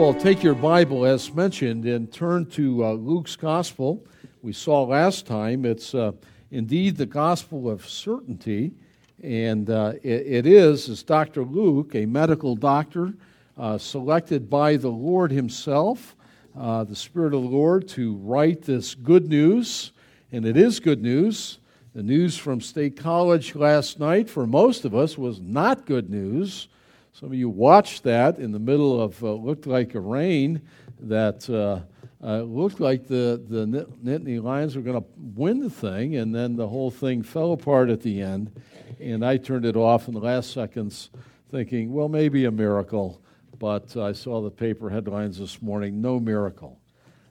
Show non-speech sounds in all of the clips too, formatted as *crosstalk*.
Well, take your Bible as mentioned and turn to uh, Luke's Gospel. We saw last time it's uh, indeed the Gospel of certainty, and uh, it, it is, as Dr. Luke, a medical doctor uh, selected by the Lord Himself, uh, the Spirit of the Lord, to write this good news, and it is good news. The news from State College last night, for most of us, was not good news. Some of you watched that in the middle of uh, looked like a rain that uh, uh, looked like the, the Nittany Lions were going to win the thing, and then the whole thing fell apart at the end. And I turned it off in the last seconds, thinking, well, maybe a miracle. But I saw the paper headlines this morning no miracle.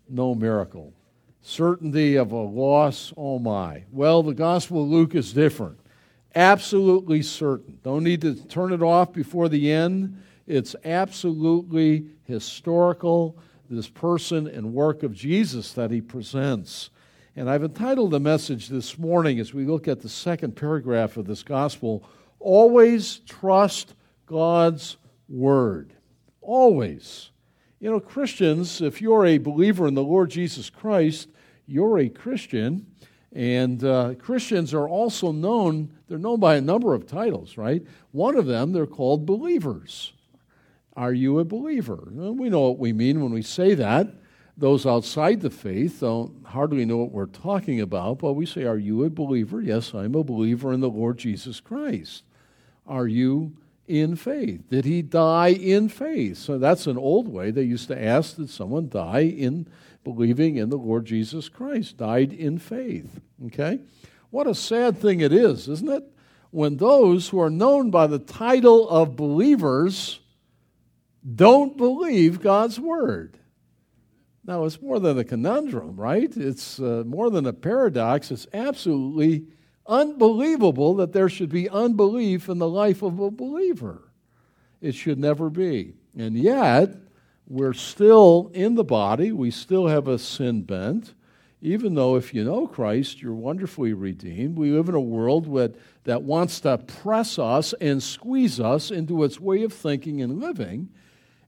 No miracle. Certainty of a loss, oh my. Well, the Gospel of Luke is different absolutely certain. Don't need to turn it off before the end. It's absolutely historical, this person and work of Jesus that he presents. And I've entitled the message this morning as we look at the second paragraph of this gospel Always Trust God's Word. Always. You know, Christians, if you're a believer in the Lord Jesus Christ, you're a Christian. And uh, Christians are also known, they're known by a number of titles, right? One of them, they're called believers. Are you a believer? Well, we know what we mean when we say that. Those outside the faith don't hardly know what we're talking about, but we say, Are you a believer? Yes, I'm a believer in the Lord Jesus Christ. Are you in faith? Did he die in faith? So that's an old way. They used to ask, Did someone die in believing in the Lord Jesus Christ, died in faith. Okay? What a sad thing it is, isn't it? When those who are known by the title of believers don't believe God's word. Now, it's more than a conundrum, right? It's uh, more than a paradox. It's absolutely unbelievable that there should be unbelief in the life of a believer. It should never be. And yet, we're still in the body, we still have a sin bent. Even though, if you know Christ, you're wonderfully redeemed, we live in a world with, that wants to press us and squeeze us into its way of thinking and living.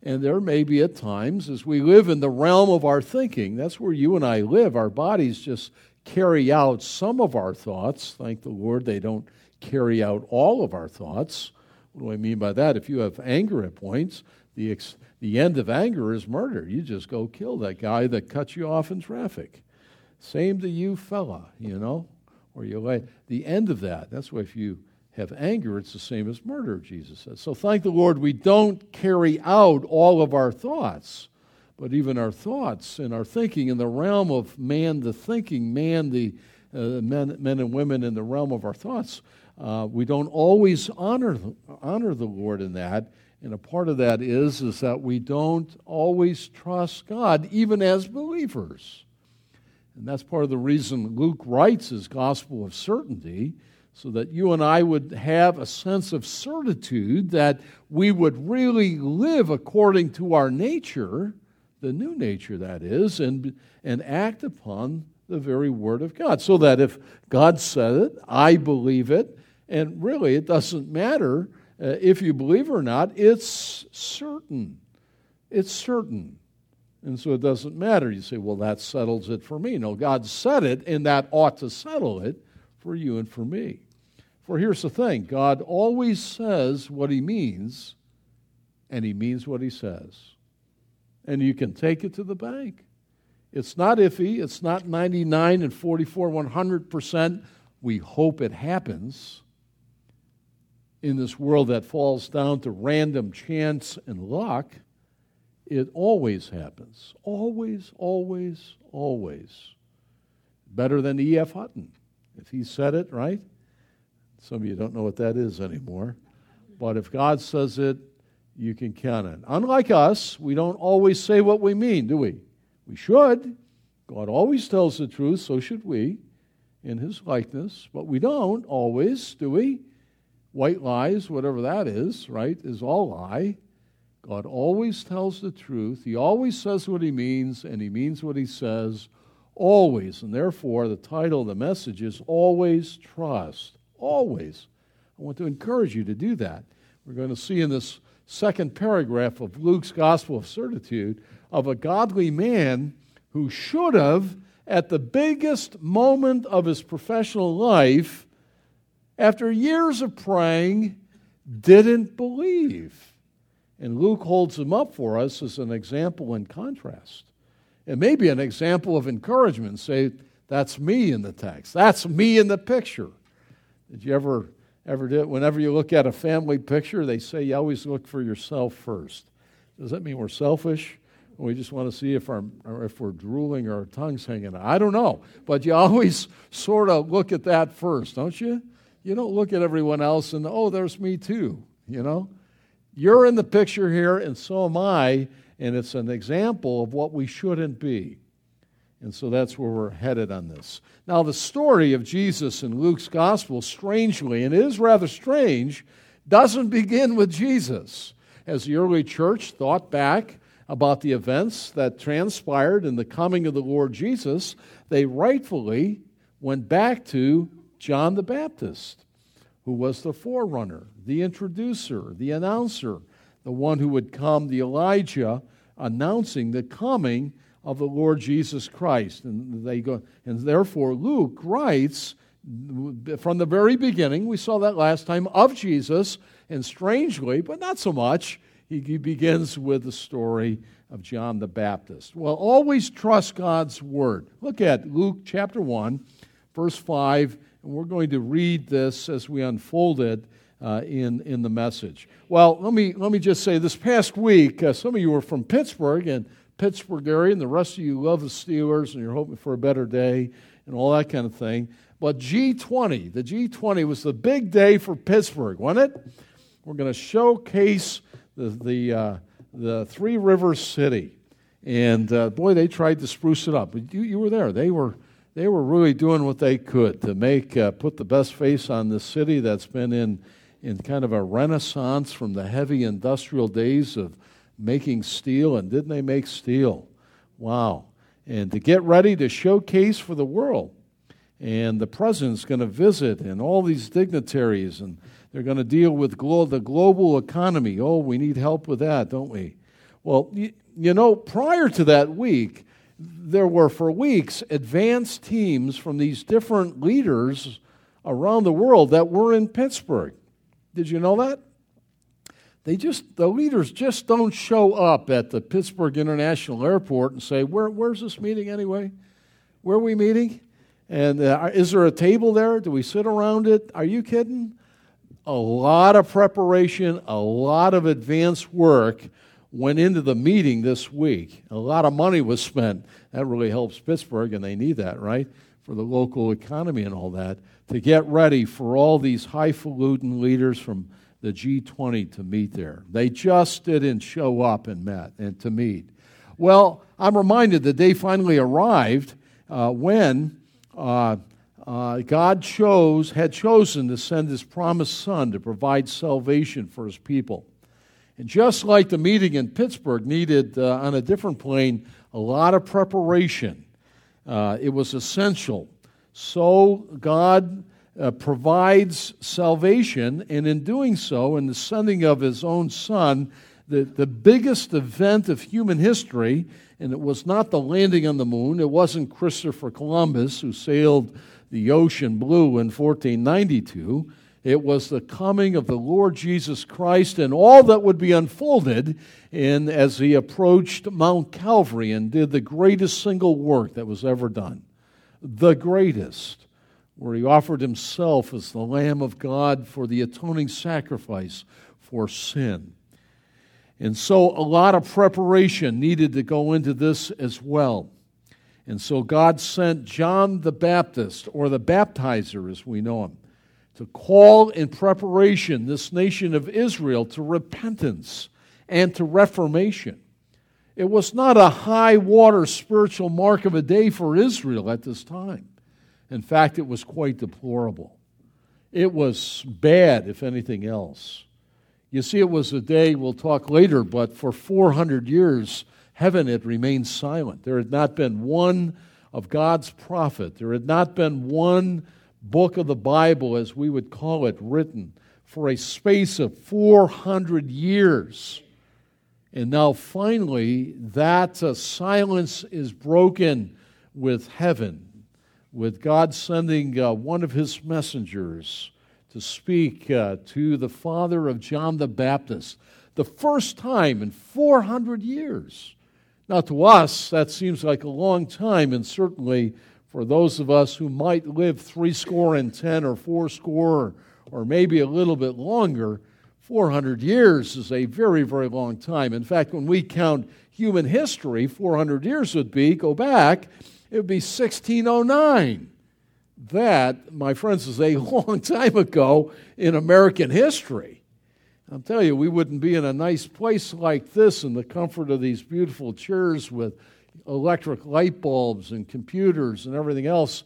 And there may be at times, as we live in the realm of our thinking, that's where you and I live. Our bodies just carry out some of our thoughts. Thank the Lord, they don't carry out all of our thoughts. What do I mean by that? If you have anger at points, the, ex- the end of anger is murder. You just go kill that guy that cuts you off in traffic. Same to you, fella, you know, or you like the end of that. That's why if you have anger, it's the same as murder, Jesus says. So thank the Lord we don't carry out all of our thoughts, but even our thoughts and our thinking in the realm of man, the thinking, man, the uh, men, men and women in the realm of our thoughts. Uh, we don't always honor, honor the Lord in that, and a part of that is, is that we don't always trust God, even as believers. And that's part of the reason Luke writes his gospel of certainty, so that you and I would have a sense of certitude that we would really live according to our nature, the new nature that is, and, and act upon the very word of God. So that if God said it, I believe it, and really it doesn't matter uh, if you believe or not, it's certain. It's certain. And so it doesn't matter. You say, well, that settles it for me. No, God said it, and that ought to settle it for you and for me. For here's the thing God always says what he means, and he means what he says. And you can take it to the bank. It's not iffy, it's not 99 and 44, 100%. We hope it happens in this world that falls down to random chance and luck, it always happens. Always, always, always. Better than E.F. Hutton. If he said it, right? Some of you don't know what that is anymore. But if God says it, you can count on. it. Unlike us, we don't always say what we mean, do we? We should. God always tells the truth, so should we, in His likeness. But we don't always, do we? White lies, whatever that is, right, is all lie. God always tells the truth. He always says what He means, and He means what He says, always. And therefore, the title of the message is Always Trust. Always. I want to encourage you to do that. We're going to see in this second paragraph of Luke's Gospel of Certitude of a godly man who should have, at the biggest moment of his professional life, after years of praying, didn't believe. And Luke holds him up for us as an example in contrast. It may be an example of encouragement. Say, that's me in the text. That's me in the picture. Did you ever ever do it? Whenever you look at a family picture, they say you always look for yourself first. Does that mean we're selfish? We just want to see if, our, if we're drooling or our tongue's hanging out. I don't know. But you *laughs* always sort of look at that first, don't you? You don't look at everyone else and, oh, there's me too, you know? You're in the picture here, and so am I, and it's an example of what we shouldn't be. And so that's where we're headed on this. Now, the story of Jesus in Luke's gospel, strangely, and it is rather strange, doesn't begin with Jesus. As the early church thought back about the events that transpired in the coming of the Lord Jesus, they rightfully went back to John the Baptist, who was the forerunner, the introducer, the announcer, the one who would come, the Elijah announcing the coming of the Lord Jesus Christ. And they go, and therefore Luke writes from the very beginning, we saw that last time, of Jesus, and strangely, but not so much, he begins with the story of John the Baptist. Well, always trust God's word. Look at Luke chapter 1, verse 5, and we're going to read this as we unfold it uh, in, in the message. Well, let me, let me just say this past week, uh, some of you were from Pittsburgh, and Pittsburgh area, and the rest of you love the Steelers and you're hoping for a better day and all that kind of thing. But G20, the G20 was the big day for Pittsburgh, wasn't it? We're going to showcase the, the, uh, the Three Rivers City. And uh, boy, they tried to spruce it up. But you, you were there. They were, they were really doing what they could to make, uh, put the best face on this city that's been in, in kind of a renaissance from the heavy industrial days of making steel, and didn't they make steel? Wow. And to get ready to showcase for the world. And the president's going to visit, and all these dignitaries, and they're going to deal with glo- the global economy. Oh, we need help with that, don't we? Well, you, you know, prior to that week, there were for weeks advanced teams from these different leaders around the world that were in Pittsburgh. Did you know that? they just the leaders just don't show up at the Pittsburgh International Airport and say, Where, "Where's this meeting anyway? Where are we meeting? And uh, is there a table there? Do we sit around it? Are you kidding? A lot of preparation, a lot of advanced work went into the meeting this week. A lot of money was spent. That really helps Pittsburgh, and they need that, right? For the local economy and all that, to get ready for all these highfalutin leaders from the G20 to meet there. They just didn't show up and met and to meet. Well, I'm reminded the day finally arrived uh, when uh, uh, God chose had chosen to send His promised Son to provide salvation for His people. And just like the meeting in Pittsburgh needed uh, on a different plane a lot of preparation, uh, it was essential. So God uh, provides salvation, and in doing so, in the sending of his own son, the, the biggest event of human history, and it was not the landing on the moon, it wasn't Christopher Columbus who sailed the ocean blue in 1492. It was the coming of the Lord Jesus Christ and all that would be unfolded in as he approached Mount Calvary and did the greatest single work that was ever done. The greatest where he offered himself as the Lamb of God for the atoning sacrifice for sin. And so a lot of preparation needed to go into this as well. And so God sent John the Baptist, or the baptizer as we know him, to call in preparation this nation of Israel to repentance and to reformation. It was not a high water spiritual mark of a day for Israel at this time. In fact, it was quite deplorable. It was bad, if anything else. You see, it was a day, we'll talk later, but for 400 years, heaven had remained silent. There had not been one of God's prophet, there had not been one book of the Bible, as we would call it, written for a space of 400 years. And now, finally, that uh, silence is broken with heaven, with God sending uh, one of his messengers to speak uh, to the father of John the Baptist. The first time in 400 years. Now, to us, that seems like a long time, and certainly for those of us who might live three score and ten or four score or maybe a little bit longer, 400 years is a very, very long time. In fact, when we count human history, 400 years would be, go back, it would be 1609. That, my friends, is a *laughs* long time ago in American history. I'll tell you, we wouldn't be in a nice place like this in the comfort of these beautiful chairs with electric light bulbs and computers and everything else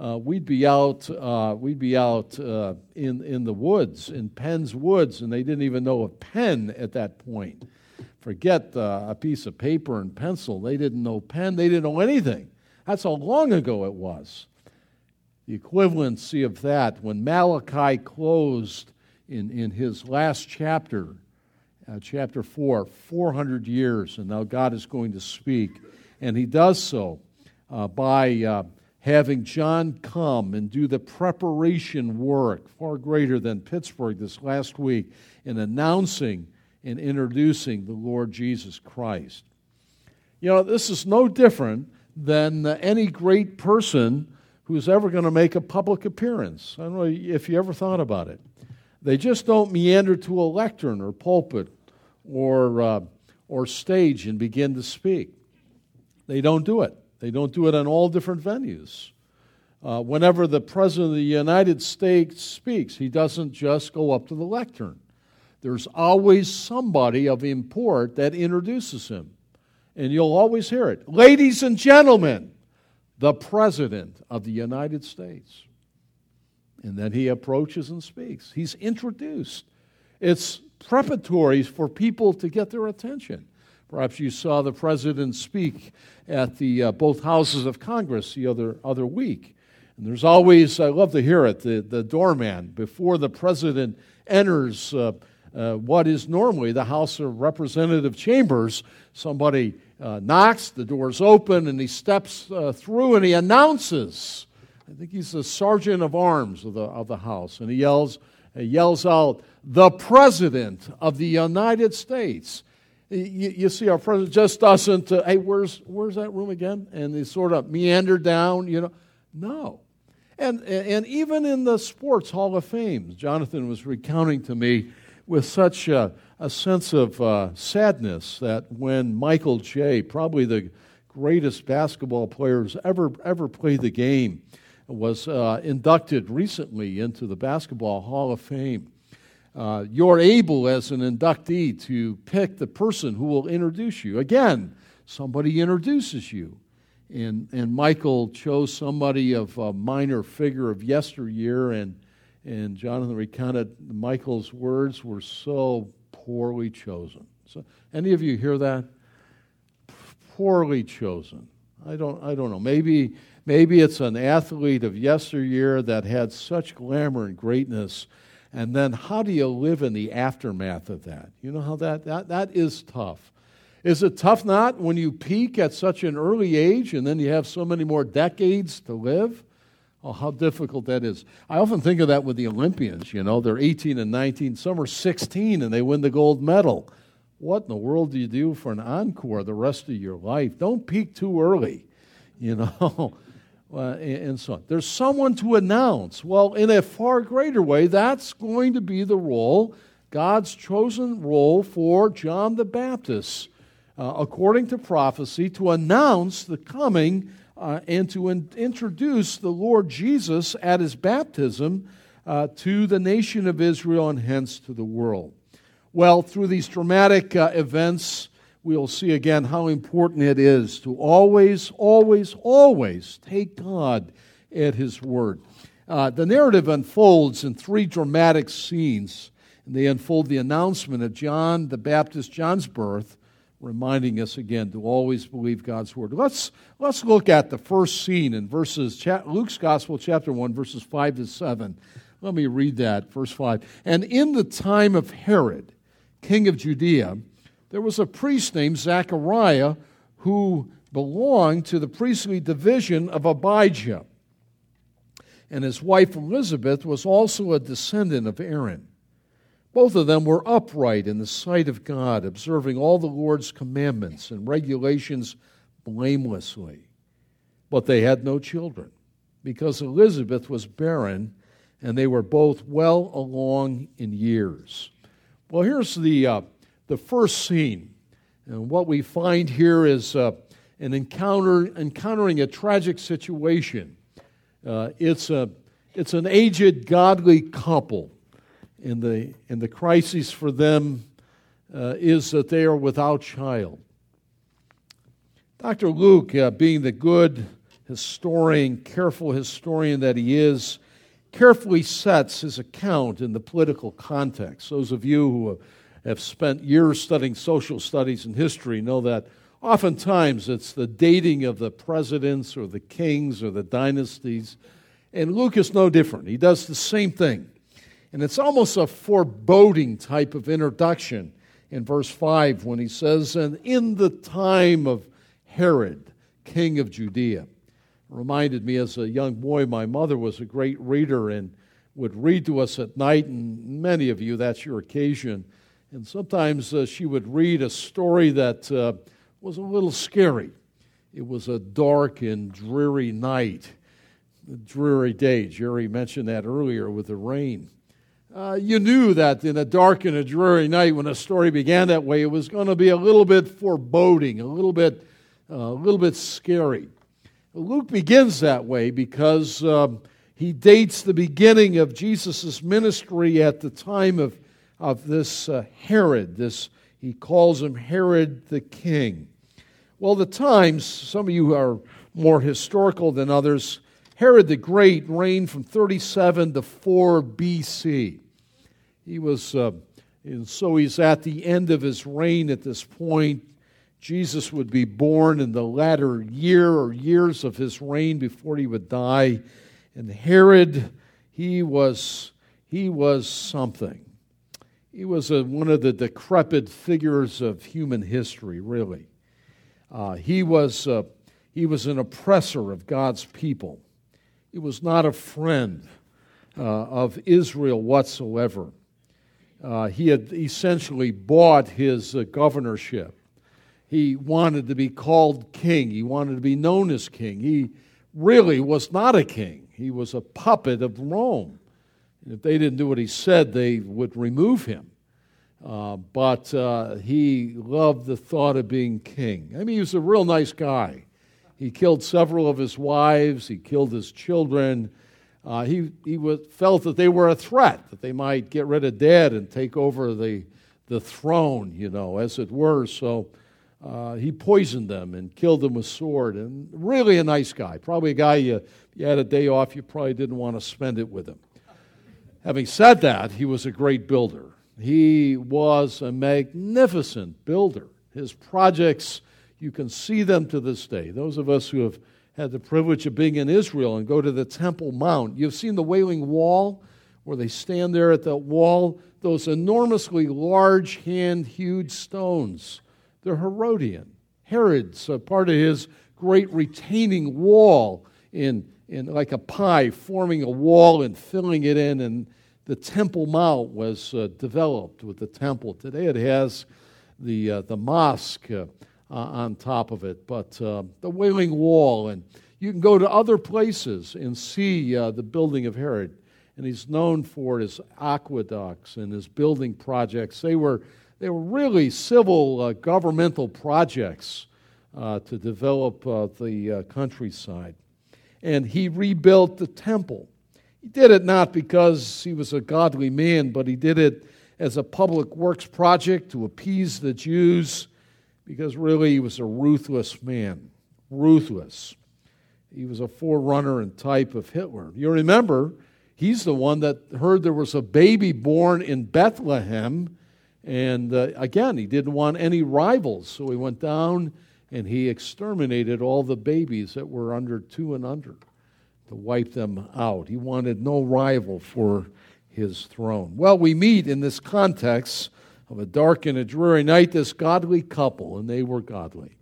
uh, we'd be out, uh, we'd be out uh, in, in the woods, in Penn's woods, and they didn't even know a pen at that point. Forget uh, a piece of paper and pencil. They didn't know pen, they didn't know anything. That's how long ago it was. The equivalency of that, when Malachi closed in, in his last chapter, uh, chapter 4, 400 years, and now God is going to speak. And he does so uh, by having John come and do the preparation work, far greater than Pittsburgh this last week, in announcing and introducing the Lord Jesus Christ. You know, this is no different than any great person who's ever going to make a public appearance. I don't know if you ever thought about it. They just don't meander to a lectern or pulpit or, uh, or stage and begin to speak. They don't do it. They don't do it on all different venues. Uh, whenever the President of the United States speaks, he doesn't just go up to the lectern. There's always somebody of import that introduces him. And you'll always hear it. Ladies and gentlemen, the President of the United States. And then he approaches and speaks. He's introduced. It's preparatory for people to get their attention. Perhaps you saw the president speak at the uh, both houses of Congress the other other week. And there's always, I love to hear it, the, the doorman before the president enters uh, uh, what is normally the House of Representative chambers. Somebody uh, knocks, the door's open, and he steps uh, through and he announces. I think he's the sergeant of arms of the, of the House, and he yells, he yells out, the President of the United States. You, you, see, our president just doesn't, hey, where's, where's that room again? And they sort of meander down, you know. No. And, and even in the Sports Hall of Fame, Jonathan was recounting to me with such a, a sense of uh, sadness that when Michael J., probably the greatest basketball players ever, ever played the game, was uh, inducted recently into the Basketball Hall of Fame uh, you're able as an inductee to pick the person who will introduce you. Again, somebody introduces you. And, and Michael chose somebody of a minor figure of yesteryear, and, and Jonathan recounted Michael's words were so poorly chosen. So, any of you hear that? Poorly chosen. I don't, I don't know. Maybe, maybe it's an athlete of yesteryear that had such glamour and greatness and then how do you live in the aftermath of that? You know how that, that, that is tough. Is it tough not when you peak at such an early age and then you have so many more decades to live? Oh, how difficult that is. I often think of that with the Olympians. You know, they're 18 and 19, some are 16 and they win the gold medal. What in the world do you do for an encore the rest of your life? Don't peak too early, you *laughs* know. Uh, and so on. There's someone to announce. Well, in a far greater way, that's going to be the role, God's chosen role for John the Baptist, uh, according to prophecy, to announce the coming uh, and to in- introduce the Lord Jesus at his baptism uh, to the nation of Israel and hence to the world. Well, through these dramatic uh, events, we'll see again how important it is to always, always, always take God at His word. Uh, the narrative unfolds in three dramatic scenes. And they unfold the announcement of John the Baptist, John's birth, reminding us again to always believe God's word. Let's, let's look at the first scene in verses, Luke's Gospel, chapter 1, verses 5 to 7. Let me read that, verse 5. And in the time of Herod, king of Judea, there was a priest named Zechariah who belonged to the priestly division of Abijah. And his wife Elizabeth was also a descendant of Aaron. Both of them were upright in the sight of God, observing all the Lord's commandments and regulations blamelessly. But they had no children, because Elizabeth was barren, and they were both well along in years. Well, here's the, uh, the first scene. And what we find here is uh, an encounter, encountering a tragic situation. Uh, it's, a, it's an aged, godly couple and the, in the crisis for them uh, is that they are without child. Dr. Luke, uh, being the good historian, careful historian that he is, carefully sets his account in the political context. Those of you who have spent years studying social studies and history know that oftentimes it's the dating of the presidents or the kings or the dynasties. And Luke is no different. He does the same thing. And it's almost a foreboding type of introduction in verse 5 when he says, And in the time of Herod, king of Judea. Reminded me as a young boy, my mother was a great reader and would read to us at night, and many of you, that's your occasion. And sometimes uh, she would read a story that uh, was a little scary. It was a dark and dreary night, a dreary day. Jerry mentioned that earlier with the rain. Uh, you knew that in a dark and a dreary night, when a story began that way, it was going to be a little bit foreboding, a little bit, uh, a little bit scary. Luke begins that way because um, he dates the beginning of Jesus' ministry at the time of, of this uh, Herod. This he calls him Herod the King. Well, the times, some of you are more historical than others, Herod the Great reigned from 37 to 4 BC. He was, uh, and so he's at the end of his reign at this point. Jesus would be born in the latter year or years of his reign before he would die. And Herod, he was, he was something. He was a, one of the decrepit figures of human history, really. Uh, he, was, uh, he was an oppressor of God's people. He was not a friend uh, of Israel whatsoever. Uh, he had essentially bought his uh, governorship. He wanted to be called king. He wanted to be known as king. He really was not a king. He was a puppet of Rome. If they didn't do what he said, they would remove him. Uh, but uh, he loved the thought of being king. I mean, he was a real nice guy. He killed several of his wives, he killed his children. Uh, he he was, felt that they were a threat, that they might get rid of dad and take over the, the throne, you know, as it were. So uh, he poisoned them and killed them with sword. And really a nice guy. Probably a guy you, you had a day off, you probably didn't want to spend it with him. Having said that, he was a great builder. He was a magnificent builder. His projects you can see them to this day. Those of us who have had the privilege of being in Israel and go to the Temple Mount, you've seen the Wailing Wall, where they stand there at the wall, those enormously large, hand hewed stones. They're Herodian. Herod's a part of his great retaining wall in, in like a pie, forming a wall and filling it in. And the Temple Mount was uh, developed with the temple. Today it has the, uh, the mosque. Uh, on top of it. But uh, the Wailing Wall, and you can go to other places and see uh, the building of Herod. And he's known for his aqueducts and his building projects. They were, they were really civil uh, governmental projects to develop the countryside. And he rebuilt the temple. He did it not because he was a godly man, but he did it as a public works project to appease the Jews because really he was a ruthless man. Ruthless. He was a forerunner and type of Hitler. You remember, he's the one that heard there was a baby born in Bethlehem. And uh, again, he didn't want any rivals. So he went down and he exterminated all the babies that were under two and under to wipe them out. He wanted no rival for his throne. Well, we meet in this context of a dark and a dreary night this godly couple, and they were godly.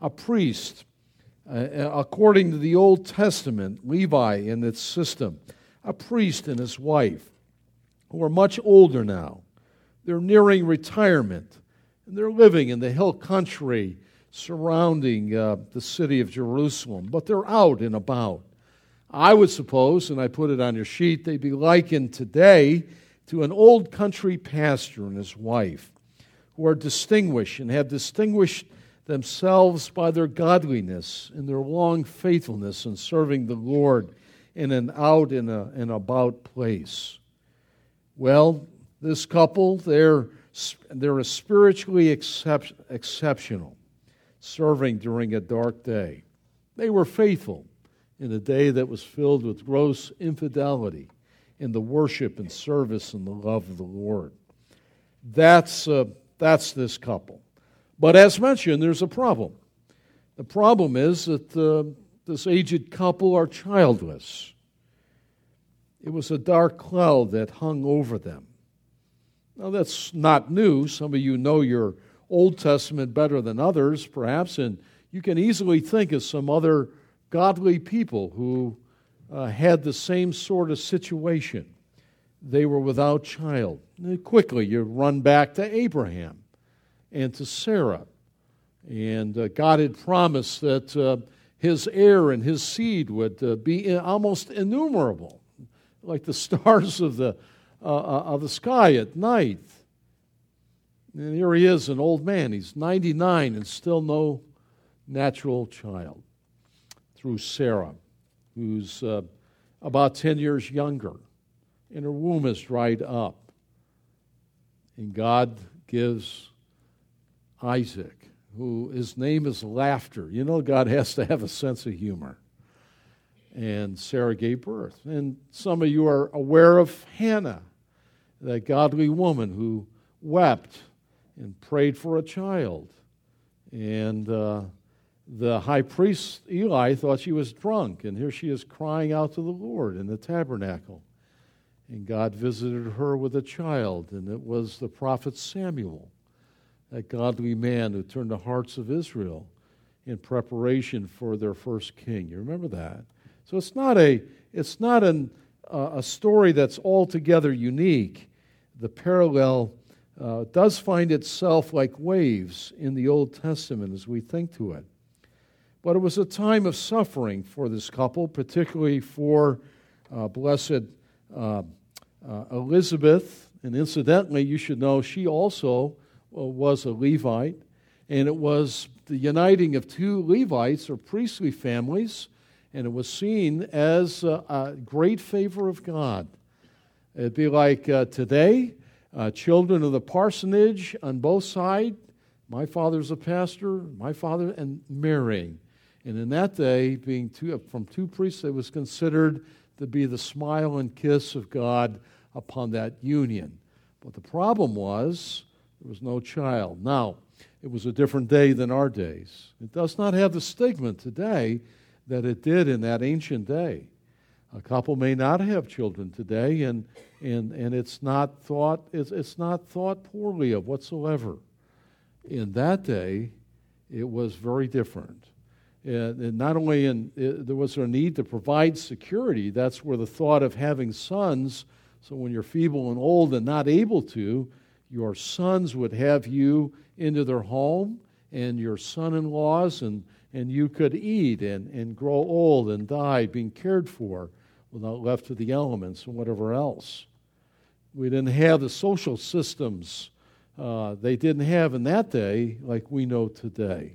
A priest, uh, according to the Old Testament, Levi and its system, a priest and his wife, who are much older now. They're nearing retirement, and they're living in the hill country surrounding uh, the city of Jerusalem, but they're out and about. I would suppose, and I put it on your sheet, they'd be likened today to an old country pastor and his wife, who are distinguished and have distinguished themselves by their godliness and their long faithfulness in serving the Lord in an out and, a, about place. Well, this couple, they're, they're spiritually excep- exceptional, serving during a dark day. They were faithful in a day that was filled with gross infidelity in the worship and service and the love of the Lord. That's, uh, that's this couple. But as mentioned, there's a problem. The problem is that uh, this aged couple are childless. It was a dark cloud that hung over them. Now, that's not new. Some of you know your Old Testament better than others, perhaps, and you can easily think of some other godly people who uh, had the same sort of situation. They were without child. And quickly, you run back to Abraham and to Sarah. And uh, God had promised that uh, his heir and his seed would uh, be almost innumerable, like the *laughs* stars of the, uh, uh, of the sky at night. And here he is, an old man. He's 99 and still no natural child through Sarah, who's uh, about 10 years younger, and her womb is dried up. And God gives Isaac, who his name is Laughter. You know, God has to have a sense of humor. And Sarah gave birth. And some of you are aware of Hannah, that godly woman who wept and prayed for a child. And uh, the high priest Eli thought she was drunk, and here she is crying out to the Lord in the tabernacle. And God visited her with a child, and it was the prophet Samuel, that godly man who turned the hearts of Israel in preparation for their first king. You remember that? So it's not a it's not an, uh, a story that's altogether unique. The parallel uh, does find itself like waves in the Old Testament as we think to it. But it was a time of suffering for this couple, particularly for uh, blessed uh, uh, Elizabeth. And incidentally, you should know she also uh, was a Levite. And it was the uniting of two Levites or priestly families, and it was seen as a great favor of God. It'd be like uh, today, uh, children of the parsonage on both sides. My father's a pastor, my father, and marrying. And in that day, being two, from two priests, it was considered to be the smile and kiss of God upon that union. But the problem was there was no child. Now, it was a different day than our days. It does not have the stigma today that it did in that ancient day. A couple may not have children today, and, and, and it's, not thought, it's, it's not thought poorly of whatsoever. In that day, it was very different. And not only in, there was a need to provide security, that's where the thought of having sons, so when you're feeble and old and not able to, your sons would have you into their home and your son in laws, and, and you could eat and, and grow old and die being cared for without left to the elements and whatever else. We didn't have the social systems uh, they didn't have in that day like we know today.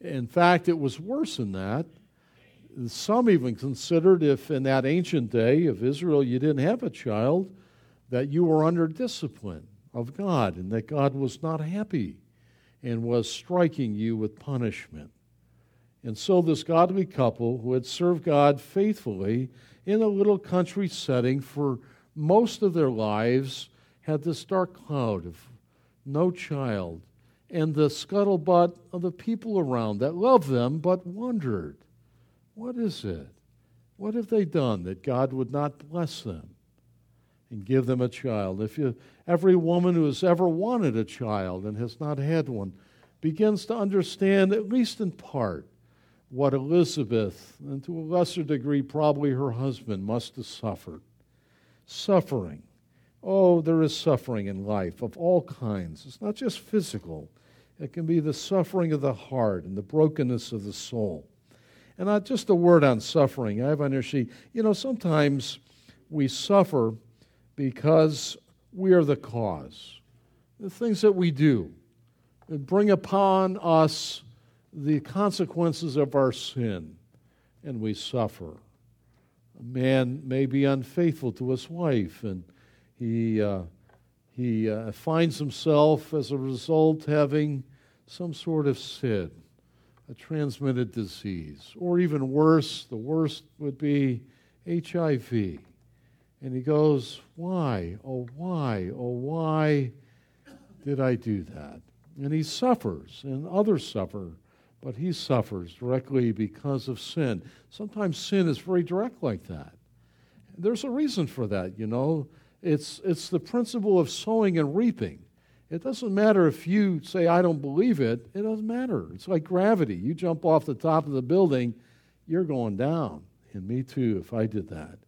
In fact, it was worse than that. some even considered if in that ancient day of Israel you didn't have a child, that you were under discipline of God and that God was not happy and was striking you with punishment. And so, this godly couple who had served God faithfully in a little country setting for most of their lives had this dark cloud of no child and the scuttlebutt of the people around that loved them but wondered what is it? What have they done that God would not bless them and give them a child? If you, every woman who has ever wanted a child and has not had one begins to understand, at least in part, what Elizabeth, and to a lesser degree, probably her husband, must have suffered. Suffering. Oh, there is suffering in life of all kinds. It's not just physical, it can be the suffering of the heart and the brokenness of the soul. And not just a word on suffering. I have on your sheet, you know, sometimes we suffer because we are the cause. The things that we do bring upon us the consequences of our sin, and we suffer. A man may be unfaithful to his wife, and he, uh, he uh, finds himself, as a result, having some sort of sin, a transmitted disease, or even worse, the worst would be HIV. And he goes, Why? Oh, why? Oh, why did I do that? And he suffers, and others suffer but he suffers directly because of sin. Sometimes sin is very direct like that. There's a reason for that, you know. It's, it's the principle of sowing and reaping. It doesn't matter if you say, I don't believe it, it doesn't matter. It's like gravity. You jump off the top of the building, you're going down. And me too, if I did that.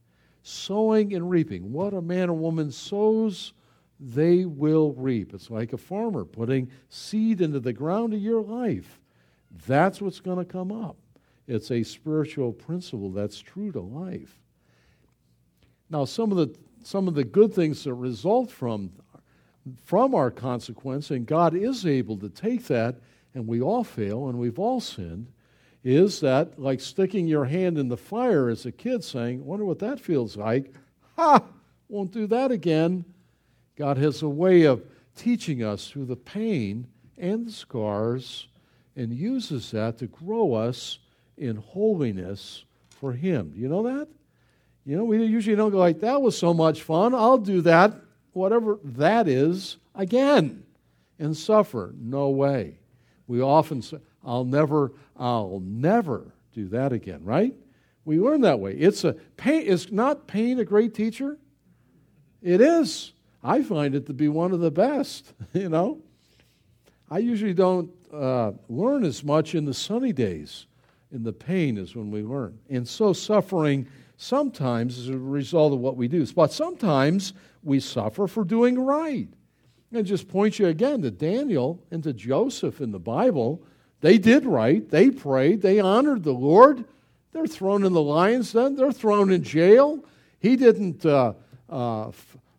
Sowing and reaping. What a man or woman sows, they will reap. It's like a farmer putting seed into the ground of your life. That's what's going to come up. It's a spiritual principle that's true to life. Now, some of the some of the good things that result from from our consequence, and God is able to take that, and we all fail, and we've all sinned, is that like sticking your hand in the fire as a kid saying, wonder what that feels like. Ha! Won't do that again. God has a way of teaching us through the pain and the scars and uses that to grow us in holiness for Him. Do you know that? You know, we usually don't go like, that was so much fun. I'll do that, whatever that is, again and suffer. No way. We often say, I'll never, I'll never do that again, right? We learn that way. It's a pain is not pain a great teacher? It is. I find it to be one of the best, *laughs* you know. I usually don't uh, learn as much in the sunny days. In the pain is when we learn. And so suffering sometimes is a result of what we do. But sometimes we suffer for doing right. And just point you again to Daniel and to Joseph in the Bible. They did right. They prayed. They honored the Lord. They're thrown in the lion's den. They're thrown in jail. He didn't uh, uh,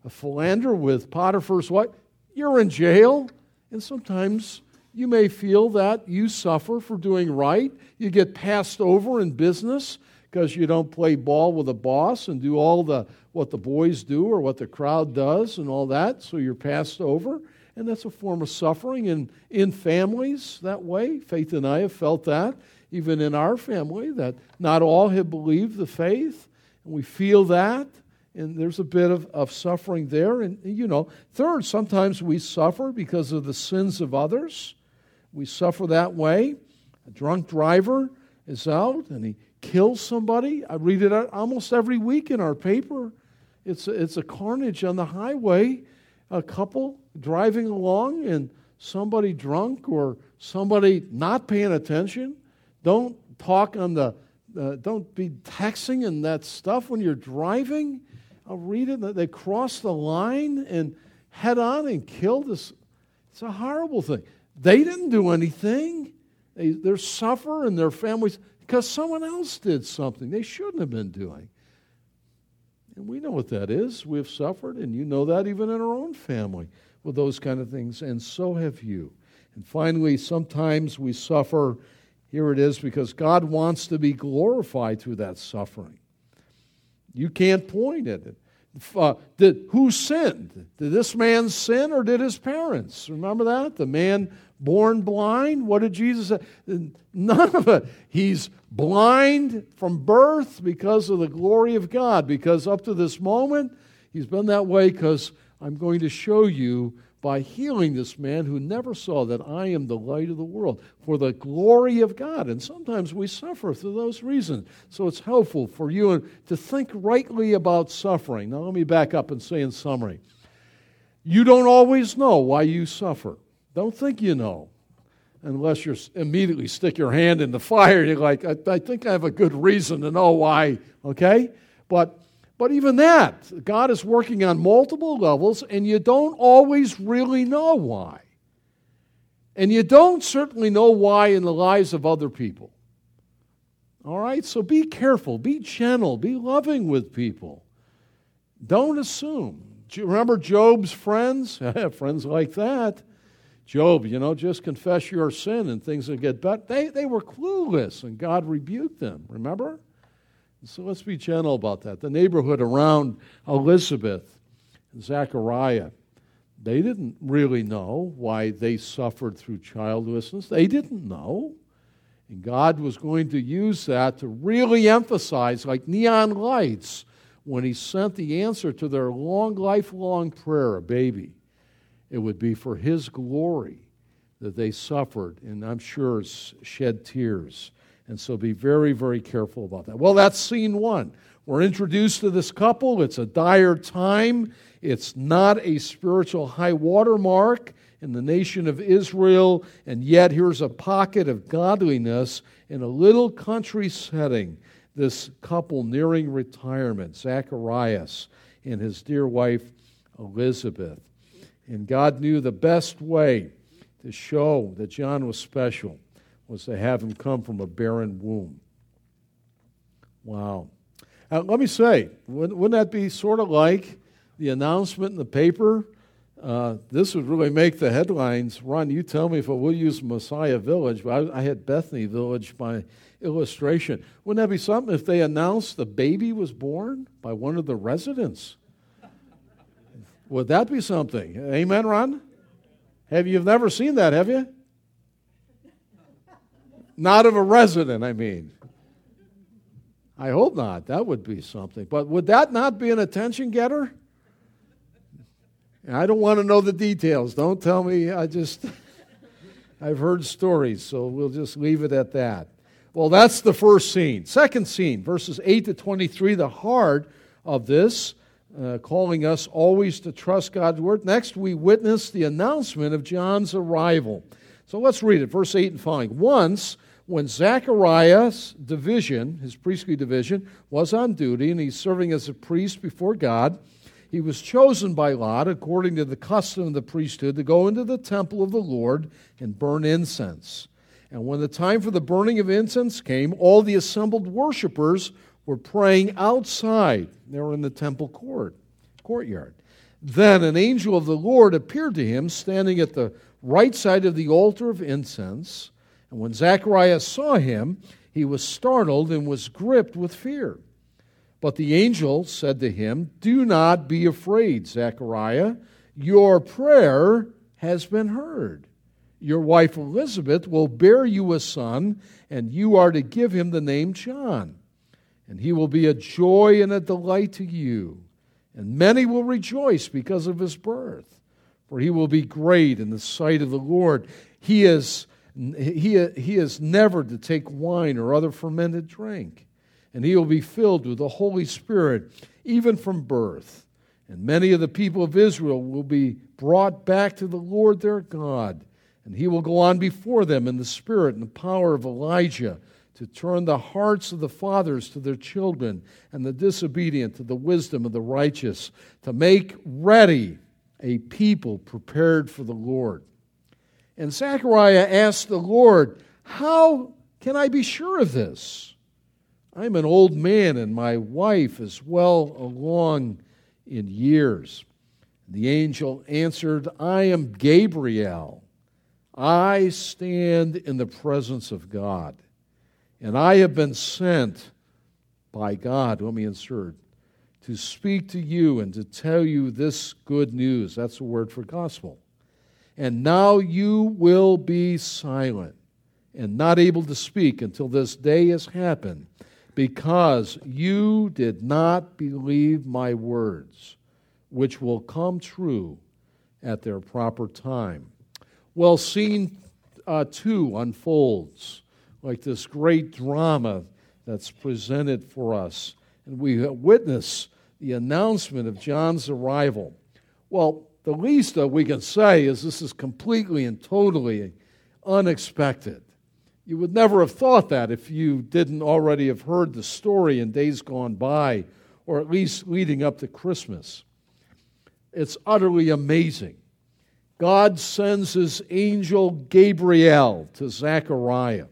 philander with Potiphar's wife. You're in jail. And sometimes you may feel that you suffer for doing right. You get passed over in business because you don't play ball with the boss and do all the what the boys do or what the crowd does and all that, so you're passed over. And that's a form of suffering And in families that way. Faith and I have felt that, even in our family, that not all have believed the faith. And we feel that and there's a bit of, of suffering there. And, you know, third, sometimes we suffer because of the sins of others. We suffer that way. A drunk driver is out and he kills somebody. I read it almost every week in our paper. It's a, it's a carnage on the highway. A couple driving along and somebody drunk or somebody not paying attention. Don't talk on the, uh, don't be texting and that stuff when you're driving. I'll read it. They cross the line and head on and kill this. It's a horrible thing. They didn't do anything. They, they suffer and their families because someone else did something they shouldn't have been doing. And we know what that is. We've suffered, and you know that even in our own family with those kind of things, and so have you. And finally, sometimes we suffer Here it is because God wants to be glorified through that suffering. You can't point at it. Uh, did, who sinned? Did this man sin or did his parents? Remember that? The man born blind? What did Jesus say? None of it. He's blind from birth because of the glory of God, because up to this moment, he's been that way because I'm going to show you by healing this man who never saw that I am the light of the world for the glory of God. And sometimes we suffer for those reasons. So it's helpful for you to think rightly about suffering. Now, let me back up and say in summary you don't always know why you suffer. Don't think you know. Unless you immediately stick your hand in the fire, you're like, I, I think I have a good reason to know why, okay? But but even that, God is working on multiple levels, and you don't always really know why. And you don't certainly know why in the lives of other people. All right? So be careful, be gentle, be loving with people. Don't assume. Do you remember Job's friends? *laughs* friends like that. Job, you know, just confess your sin and things will get better. They, they were clueless, and God rebuked them. Remember? So let's be gentle about that. The neighborhood around Elizabeth and Zechariah, they didn't really know why they suffered through childlessness. They didn't know. And God was going to use that to really emphasize, like neon lights, when He sent the answer to their long, lifelong prayer, a baby. It would be for His glory that they suffered, and I'm sure shed tears and so be very, very careful about that. Well, that's scene one. We're introduced to this couple. It's a dire time. It's not a spiritual high water mark in the nation of Israel, and yet here's a pocket of godliness in a little country setting. This couple nearing retirement, Zacharias and his dear wife Elizabeth. And God knew the best way to show that John was special was to have him come from a barren womb. Wow. Uh, let me say, wouldn't, that be sort of like the announcement in the paper? Uh, this would really make the headlines. Ron, you tell me if I will use Messiah Village, but I, I had Bethany Village by illustration. Wouldn't that be something if they announced the baby was born by one of the residents? Would that be something? Amen, Ron? Have you never seen that, have you? Not of a resident, I mean. I hope not. That would be something. But would that not be an attention getter? I don't want to know the details. Don't tell me. I just, *laughs* I've heard stories, so we'll just leave it at that. Well, that's the first scene. Second scene, verses 8 to 23, the heart of this, uh, calling us always to trust God's word. Next, we witness the announcement of John's arrival. So let's read it, verse 8 and following. Once, when Zacharias' division, his priestly division, was on duty and he's serving as a priest before God, he was chosen by Lot, according to the custom of the priesthood, to go into the temple of the Lord and burn incense. And when the time for the burning of incense came, all the assembled worshippers were praying outside. They were in the temple court, courtyard. Then an angel of the Lord appeared to him, standing at the right side of the altar of incense. And when Zacharias saw him, he was startled and was gripped with fear. But the angel said to him, Do not be afraid, Zechariah. Your prayer has been heard. Your wife Elizabeth will bear you a son, and you are to give him the name John. And he will be a joy and a delight to you. And many will rejoice because of his birth, for he will be great in the sight of the Lord. He is he, he is never to take wine or other fermented drink, and he will be filled with the Holy Spirit even from birth. And many of the people of Israel will be brought back to the Lord their God, and he will go on before them in the spirit and the power of Elijah to turn the hearts of the fathers to their children and the disobedient to the wisdom of the righteous, to make ready a people prepared for the Lord. And Zechariah asked the Lord, How can I be sure of this? I'm an old man, and my wife is well along in years. The angel answered, I am Gabriel. I stand in the presence of God, and I have been sent by God. Let me insert to speak to you and to tell you this good news. That's the word for gospel. And now you will be silent and not able to speak until this day has happened, because you did not believe my words, which will come true at their proper time. Well, scene uh, two unfolds like this great drama that's presented for us. And we witness the announcement of John's arrival. Well, the least that we can say is this is completely and totally unexpected. You would never have thought that if you didn't already have heard the story in days gone by, or at least leading up to Christmas. It's utterly amazing. God sends his angel Gabriel to Zechariah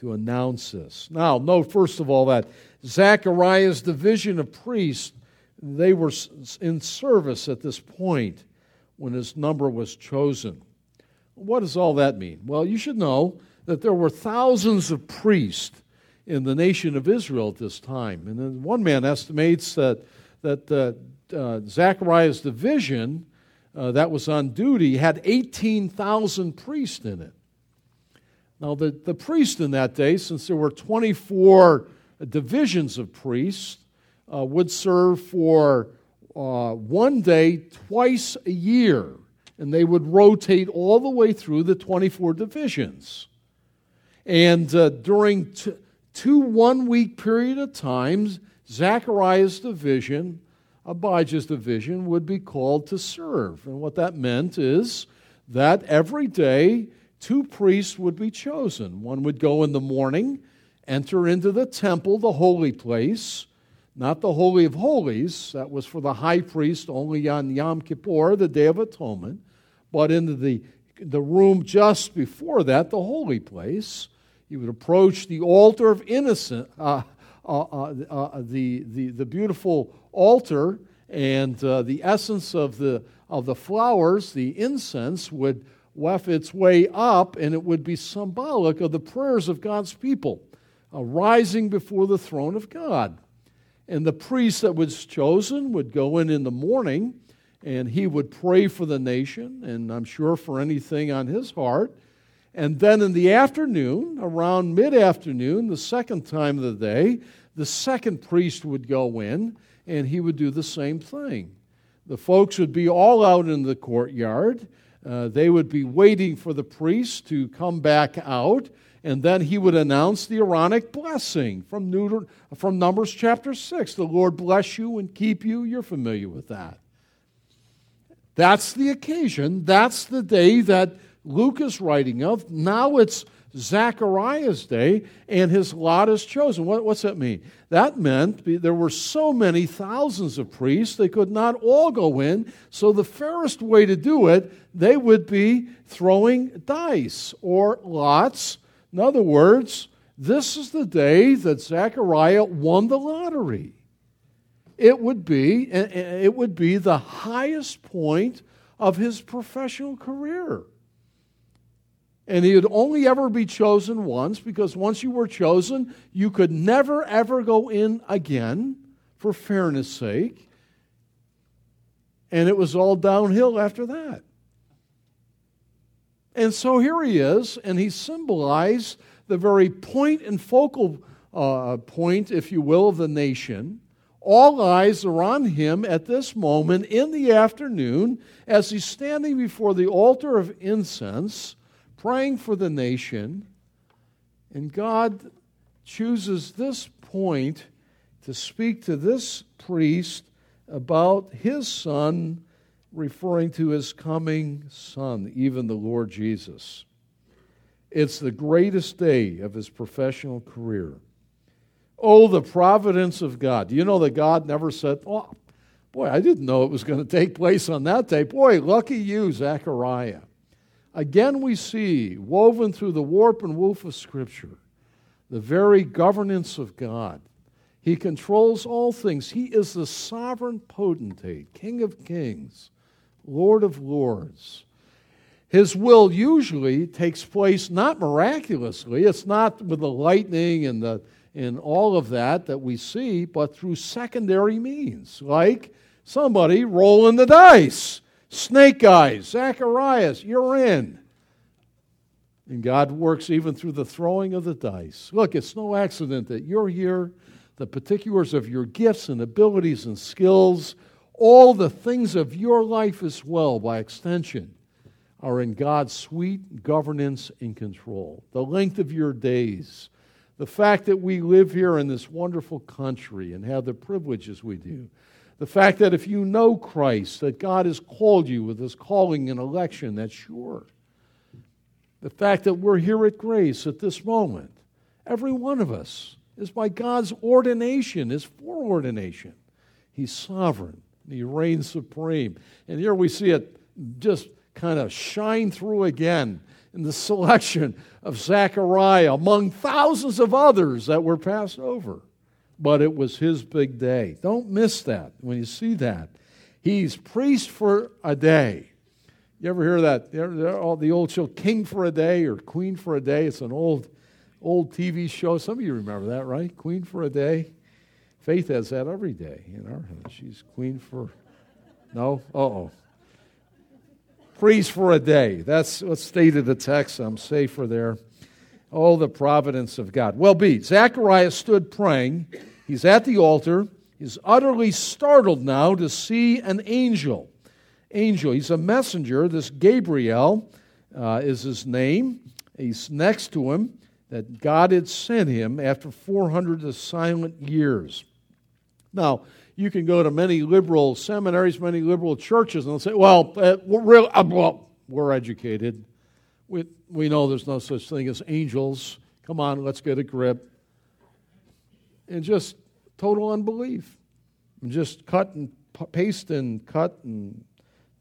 to announce this. Now, note first of all that Zechariah's division of priests, they were in service at this point when his number was chosen. What does all that mean? Well, you should know that there were thousands of priests in the nation of Israel at this time. And then one man estimates that, that uh, uh, Zechariah's division uh, that was on duty had 18,000 priests in it. Now, the, the priest in that day, since there were 24 divisions of priests, uh, would serve for uh, one day twice a year, and they would rotate all the way through the 24 divisions. And uh, during t- two one week period of times, Zechariah's division, Abijah's division, would be called to serve. And what that meant is that every day two priests would be chosen. One would go in the morning, enter into the temple, the holy place, not the Holy of Holies, that was for the high priest only on Yom Kippur, the Day of Atonement, but into the, the room just before that, the holy place. You would approach the altar of innocent, uh, uh, uh, uh the, the, the beautiful altar, and uh, the essence of the, of the flowers, the incense, would waft its way up, and it would be symbolic of the prayers of God's people rising before the throne of God. And the priest that was chosen would go in in the morning and he would pray for the nation, and I'm sure for anything on his heart. And then in the afternoon, around mid afternoon, the second time of the day, the second priest would go in and he would do the same thing. The folks would be all out in the courtyard uh, they would be waiting for the priest to come back out, and then he would announce the Aaronic blessing from, from Numbers chapter 6. The Lord bless you and keep you. You're familiar with that. That's the occasion. That's the day that Luke is writing of. Now it's Zechariah's day, and his lot is chosen. What, what's that mean? That meant there were so many thousands of priests, they could not all go in. So the fairest way to do it, they would be throwing dice or lots. In other words, this is the day that Zechariah won the lottery. It would be, it would be the highest point of his professional career. And he would only ever be chosen once because once you were chosen, you could never, ever go in again for fairness' sake. And it was all downhill after that. And so here he is, and he symbolized the very point and focal uh, point, if you will, of the nation. All eyes are on him at this moment in the afternoon as he's standing before the altar of incense praying for the nation, and God chooses this point to speak to this priest about his son, referring to his coming son, even the Lord Jesus. It's the greatest day of his professional career. Oh, the providence of God. Do you know that God never said, Oh, boy, I didn't know it was going to take place on that day. Boy, lucky you, Zechariah. Again, we see, woven through the warp and woof of Scripture, the very governance of God. He controls all things. He is the sovereign potentate, King of kings, Lord of lords. His will usually takes place not miraculously, it's not with the lightning and, the, and all of that that we see, but through secondary means, like somebody rolling the dice. Snake eyes, Zacharias, you're in. And God works even through the throwing of the dice. Look, it's no accident that you're here. The particulars of your gifts and abilities and skills, all the things of your life as well, by extension, are in God's sweet governance and control. The length of your days, the fact that we live here in this wonderful country and have the privileges we do, the fact that if you know Christ, that God has called you with his calling and election, that's sure. The fact that we're here at Grace at this moment, every one of us, is by God's ordination, his foreordination. He's sovereign, he reigns supreme. And here we see it just kind of shine through again in the *laughs* selection of Zechariah among thousands of others that were passed over. But it was his big day. Don't miss that when you see that. He's priest for a day. You ever hear that? All the old show, King for a Day or Queen for a Day. It's an old, old TV show. Some of you remember that, right? Queen for a Day. Faith has that every day in our house. She's queen for. No? Uh oh. Priest for a day. That's what's stated the text. I'm safer there. Oh, the providence of God. Well, be. Zacharias stood praying. He's at the altar. He's utterly startled now to see an angel angel. He's a messenger. This Gabriel uh, is his name. He's next to him that God had sent him after 400 silent years. Now, you can go to many liberal seminaries, many liberal churches, and they'll say, well, uh, we're, real, uh, well, we're educated. We, we know there's no such thing as angels. Come on, let's get a grip. And just total unbelief. And just cut and paste and cut and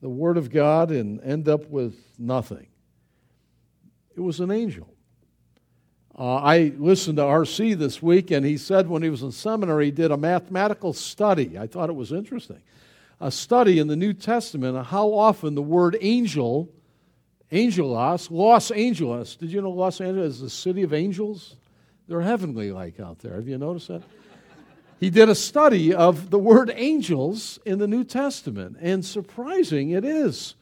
the Word of God and end up with nothing. It was an angel. Uh, I listened to R.C. this week, and he said when he was in seminary, he did a mathematical study. I thought it was interesting. A study in the New Testament of how often the word angel, angelos, Los Angeles, did you know Los Angeles is the city of angels? They're heavenly like out there. Have you noticed that? he did a study of the word angels in the New Testament, and surprising it is.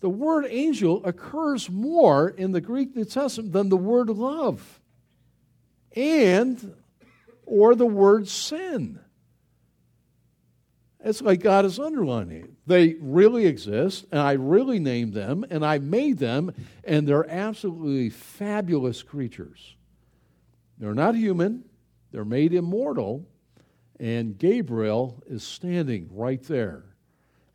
The word angel occurs more in the Greek New Testament than the word love and or the word sin. It's like God is underlining it. They really exist, and I really named them, and I made them, and they're absolutely fabulous creatures. They're not human, they're made immortal, and Gabriel is standing right there.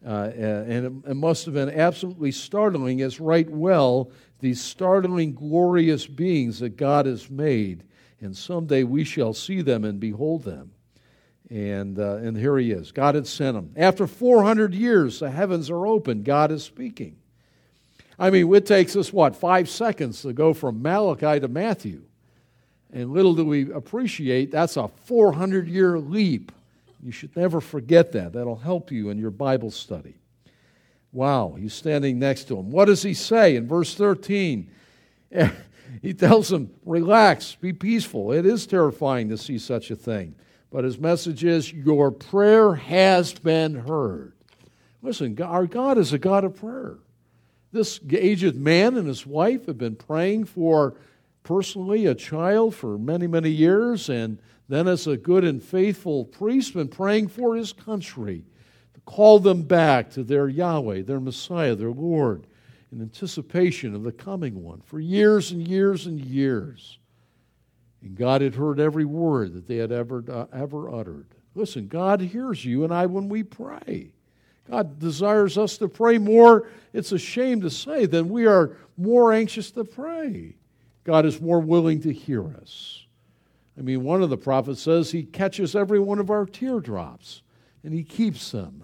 Uh, and it, it must have been absolutely startling, as right well, these startling, glorious beings that God has made. And someday we shall see them and behold them. And, uh, and here he is. God had sent him. After 400 years, the heavens are open. God is speaking. I mean, it takes us, what, five seconds to go from Malachi to Matthew. And little do we appreciate that's a 400 year leap. You should never forget that. That'll help you in your Bible study. Wow, he's standing next to him. What does he say in verse 13? *laughs* he tells him, Relax, be peaceful. It is terrifying to see such a thing. But his message is, Your prayer has been heard. Listen, our God is a God of prayer. This aged man and his wife have been praying for personally a child for many, many years, and then as a good and faithful priest, been praying for his country to call them back to their Yahweh, their Messiah, their Lord, in anticipation of the coming one for years and years and years. And God had heard every word that they had ever, uh, ever uttered. Listen, God hears you and I when we pray. God desires us to pray more, it's a shame to say, than we are more anxious to pray. God is more willing to hear us. I mean, one of the prophets says he catches every one of our teardrops and he keeps them.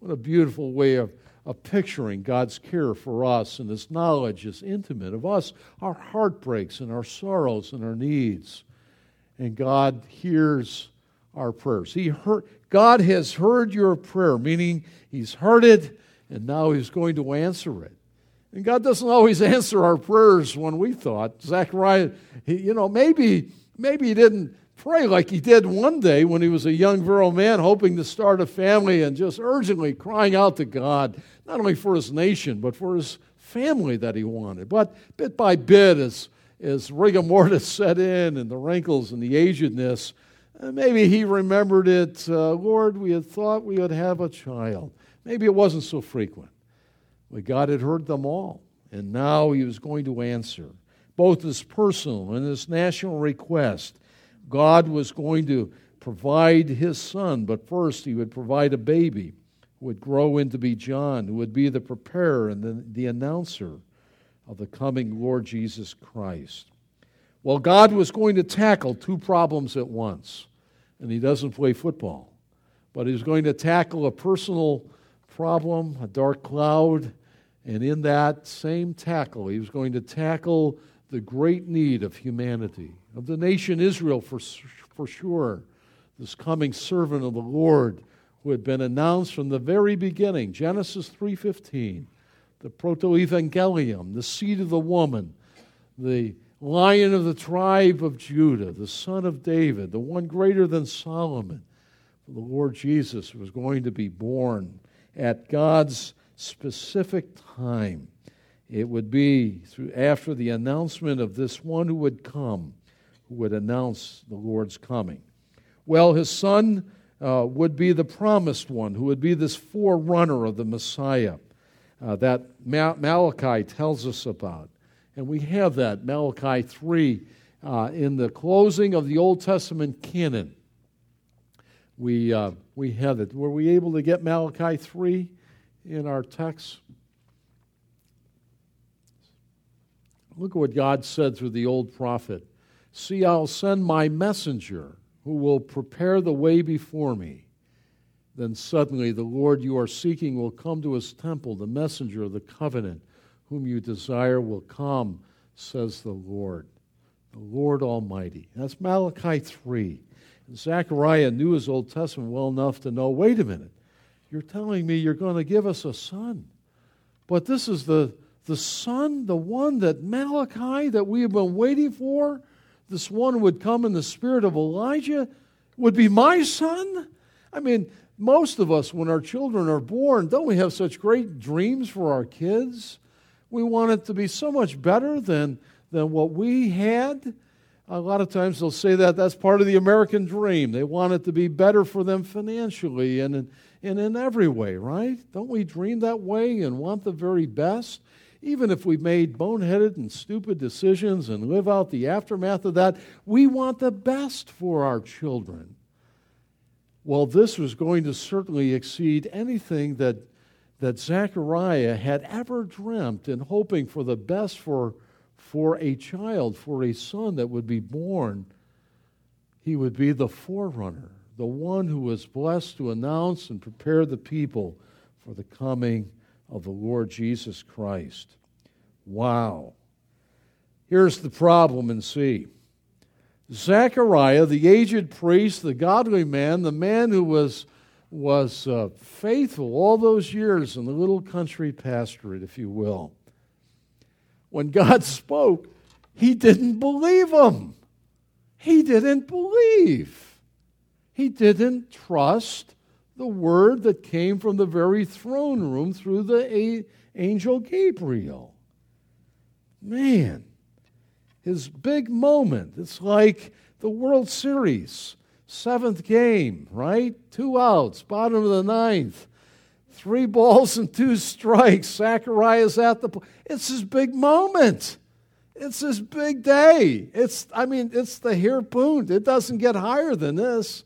What a beautiful way of, of picturing God's care for us and his knowledge is intimate of us, our heartbreaks and our sorrows and our needs. And God hears our prayers. He heard, God has heard your prayer, meaning he's heard it and now he's going to answer it. And God doesn't always answer our prayers when we thought. Zechariah, you know, maybe, maybe he didn't pray like he did one day when he was a young virile man hoping to start a family and just urgently crying out to God, not only for his nation, but for his family that he wanted. But bit by bit, as, as rigor mortis *laughs* set in and the wrinkles and the agedness, uh, maybe he remembered it. Uh, Lord, we had thought we would have a child. Maybe it wasn't so frequent. But God had heard them all, and now He was going to answer both His personal and His national request. God was going to provide His Son, but first He would provide a baby who would grow into be John, who would be the preparer and the, the announcer of the coming Lord Jesus Christ. Well, God was going to tackle two problems at once, and He doesn't play football, but He's going to tackle a personal problem, a dark cloud, and in that same tackle, he was going to tackle the great need of humanity, of the nation Israel for, for sure, this coming servant of the Lord who had been announced from the very beginning, Genesis 3:15, the protoevangelium, the seed of the woman, the lion of the tribe of Judah, the son of David, the one greater than Solomon. The Lord Jesus was going to be born at God's specific time. It would be through, after the announcement of this one who would come, who would announce the Lord's coming. Well, his son uh, would be the promised one, who would be this forerunner of the Messiah uh, that Malachi tells us about. And we have that, Malachi 3, uh, in the closing of the Old Testament canon. We, uh, we have it. Were we able to get Malachi 3 in our text? Look at what God said through the old prophet See, I'll send my messenger who will prepare the way before me. Then suddenly the Lord you are seeking will come to his temple, the messenger of the covenant, whom you desire will come, says the Lord, the Lord Almighty. That's Malachi 3. Zechariah knew his Old Testament well enough to know wait a minute, you're telling me you're going to give us a son. But this is the, the son, the one that Malachi, that we have been waiting for, this one would come in the spirit of Elijah, would be my son? I mean, most of us, when our children are born, don't we have such great dreams for our kids? We want it to be so much better than, than what we had. A lot of times they'll say that that's part of the American dream. They want it to be better for them financially and in, and in every way, right? Don't we dream that way and want the very best? Even if we've made boneheaded and stupid decisions and live out the aftermath of that, we want the best for our children. Well, this was going to certainly exceed anything that, that Zechariah had ever dreamt in hoping for the best for for a child, for a son that would be born, he would be the forerunner, the one who was blessed to announce and prepare the people for the coming of the Lord Jesus Christ. Wow. Here's the problem in C. Zechariah, the aged priest, the godly man, the man who was, was uh, faithful all those years in the little country pastorate, if you will, when God *laughs* spoke, he didn't believe him. He didn't believe. He didn't trust the word that came from the very throne room through the angel Gabriel. Man, his big moment. It's like the World Series, seventh game, right? Two outs, bottom of the ninth. Three balls and two strikes. Zachariah's at the. It's his big moment. It's his big day. It's, I mean, it's the harpoon. It doesn't get higher than this.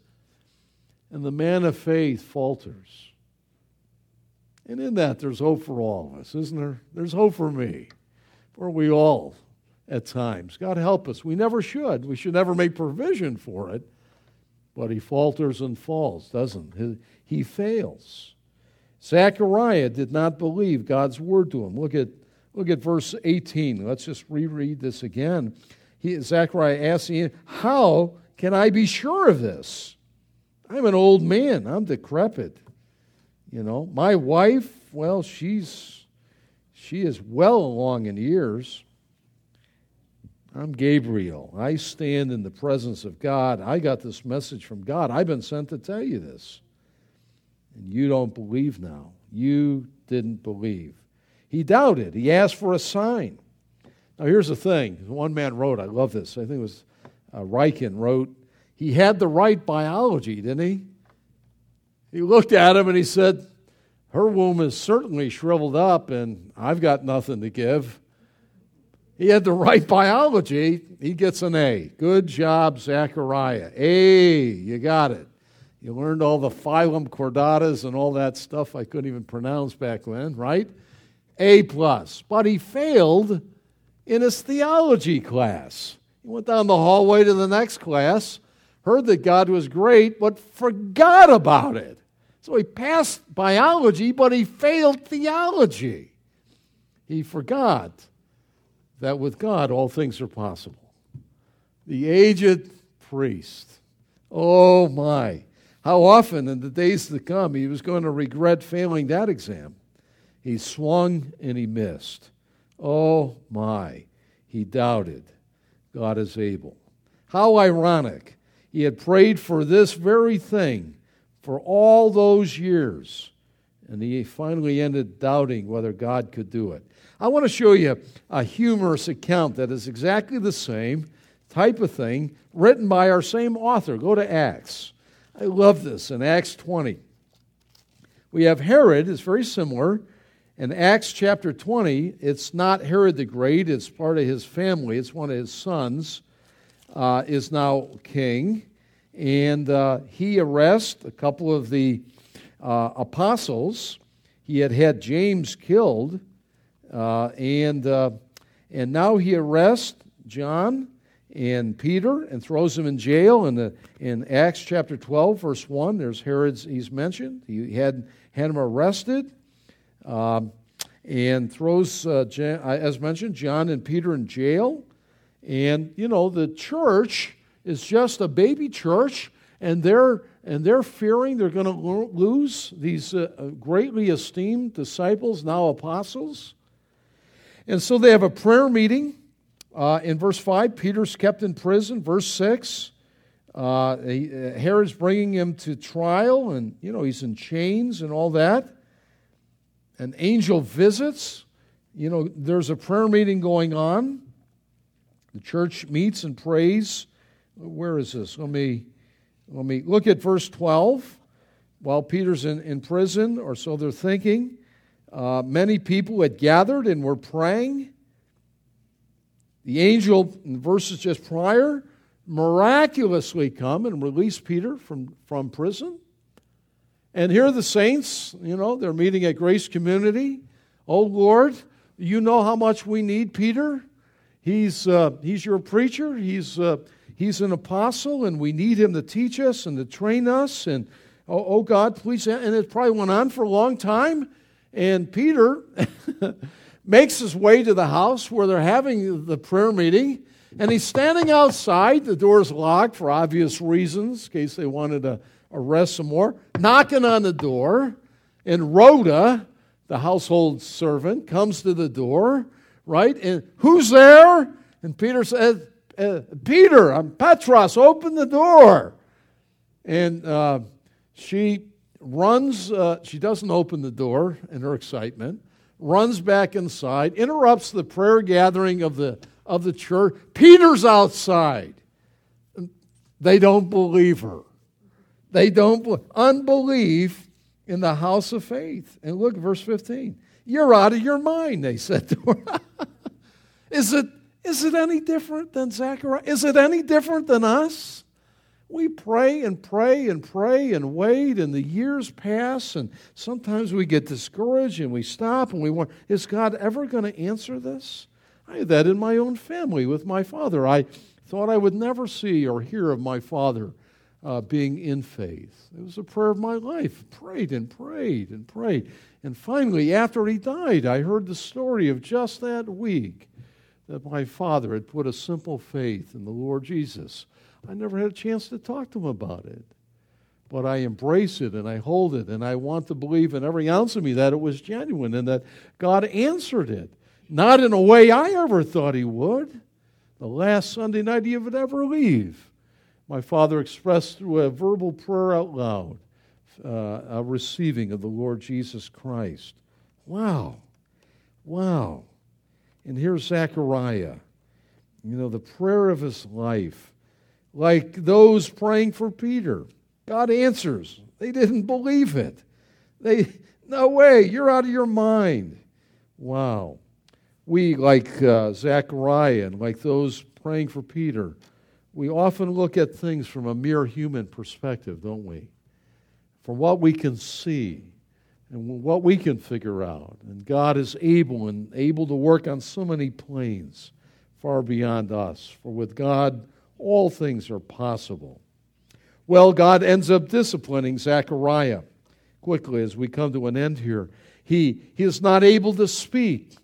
And the man of faith falters. And in that, there's hope for all of us, isn't there? There's hope for me, for we all at times. God help us. We never should. We should never make provision for it. But he falters and falls, doesn't he? He fails. Zechariah did not believe God's word to him. Look at, look at verse 18. Let's just reread this again. He, Zechariah him, How can I be sure of this? I'm an old man. I'm decrepit. You know, my wife, well, she's She is well along in years. I'm Gabriel. I stand in the presence of God. I got this message from God. I've been sent to tell you this. And you don't believe now. You didn't believe. He doubted. He asked for a sign. Now, here's the thing. One man wrote, I love this. I think it was uh, Ryken wrote, he had the right biology, didn't he? He looked at him and he said, Her womb is certainly shriveled up, and I've got nothing to give. He had the right biology. He gets an A. Good job, Zachariah. A, you got it. You learned all the phylum chordatas and all that stuff I couldn't even pronounce back then, right? A plus. But he failed in his theology class. He went down the hallway to the next class, heard that God was great, but forgot about it. So he passed biology, but he failed theology. He forgot that with God all things are possible. The aged priest. Oh my. How often in the days to come he was going to regret failing that exam. He swung and he missed. Oh my. He doubted. God is able. How ironic. He had prayed for this very thing for all those years, and he finally ended doubting whether God could do it. I want to show you a humorous account that is exactly the same type of thing written by our same author. Go to Acts. I love this in Acts 20. We have Herod, it's very similar. In Acts chapter 20, it's not Herod the Great, it's part of his family, it's one of his sons, uh, is now king. And uh, he arrests a couple of the uh, apostles. He had had James killed uh, and, uh, and now he arrests John and Peter and throws them in jail. In, the, in Acts chapter 12, verse 1, there's Herod's, he's mentioned. He had, had him arrested um, and throws, uh, as mentioned, John and Peter in jail. And, you know, the church is just a baby church, and they're, and they're fearing they're going to lose these uh, greatly esteemed disciples, now apostles. And so they have a prayer meeting. Uh, in verse 5, Peter's kept in prison. Verse 6, uh, he, uh, Herod's bringing him to trial, and, you know, he's in chains and all that. An angel visits. You know, there's a prayer meeting going on. The church meets and prays. Where is this? Let me, let me look at verse 12. While Peter's in, in prison, or so they're thinking, uh, many people had gathered and were praying. The angel, in the verses just prior, miraculously come and release Peter from, from prison. And here are the saints, you know, they're meeting at Grace Community. Oh Lord, you know how much we need Peter. He's, uh, he's your preacher, he's, uh, he's an apostle, and we need him to teach us and to train us. And oh, oh God, please. And it probably went on for a long time. And Peter *laughs* makes his way to the house where they're having the prayer meeting. And he's standing outside. The door's locked for obvious reasons, in case they wanted to arrest some more. Knocking on the door. And Rhoda, the household servant, comes to the door, right? And who's there? And Peter said, uh, Peter, I'm Petros, open the door. And uh, she runs, uh, she doesn't open the door in her excitement, runs back inside, interrupts the prayer gathering of the, of the church. Peter's outside. They don't believe her. They don't, unbelief in the house of faith. And look, verse 15. You're out of your mind, they said to her. *laughs* is, it, is it any different than Zechariah? Is it any different than us? we pray and pray and pray and wait, and the years pass, and sometimes we get discouraged and we stop and we wonder, is God ever going to answer this? I had that in my own family with my father. I thought I would never see or hear of my father uh, being in faith. It was a prayer of my life. Prayed and prayed and prayed. And finally, after he died, I heard the story of just that week that my father had put a simple faith in the Lord Jesus I never had a chance to talk to him about it. but I embrace it and I hold it and I want to believe in every ounce of me that it was genuine and that God answered it. Not in a way I ever thought He would. The last Sunday night He would ever leave. My father expressed through a verbal prayer out loud uh, a receiving of the Lord Jesus Christ. Wow. Wow. And here's Zechariah. You know, the prayer of his life. Like those praying for Peter. God answers. They didn't believe it. They, no way, you're out of your mind. Wow. We, like uh, Zechariah and like those praying for Peter, we often look at things from a mere human perspective, don't we? From what we can see and what we can figure out. And God is able and able to work on so many planes far beyond us. For with God, all things are possible. Well, God ends up disciplining Zechariah quickly as we come to an end here. He, he is not able to speak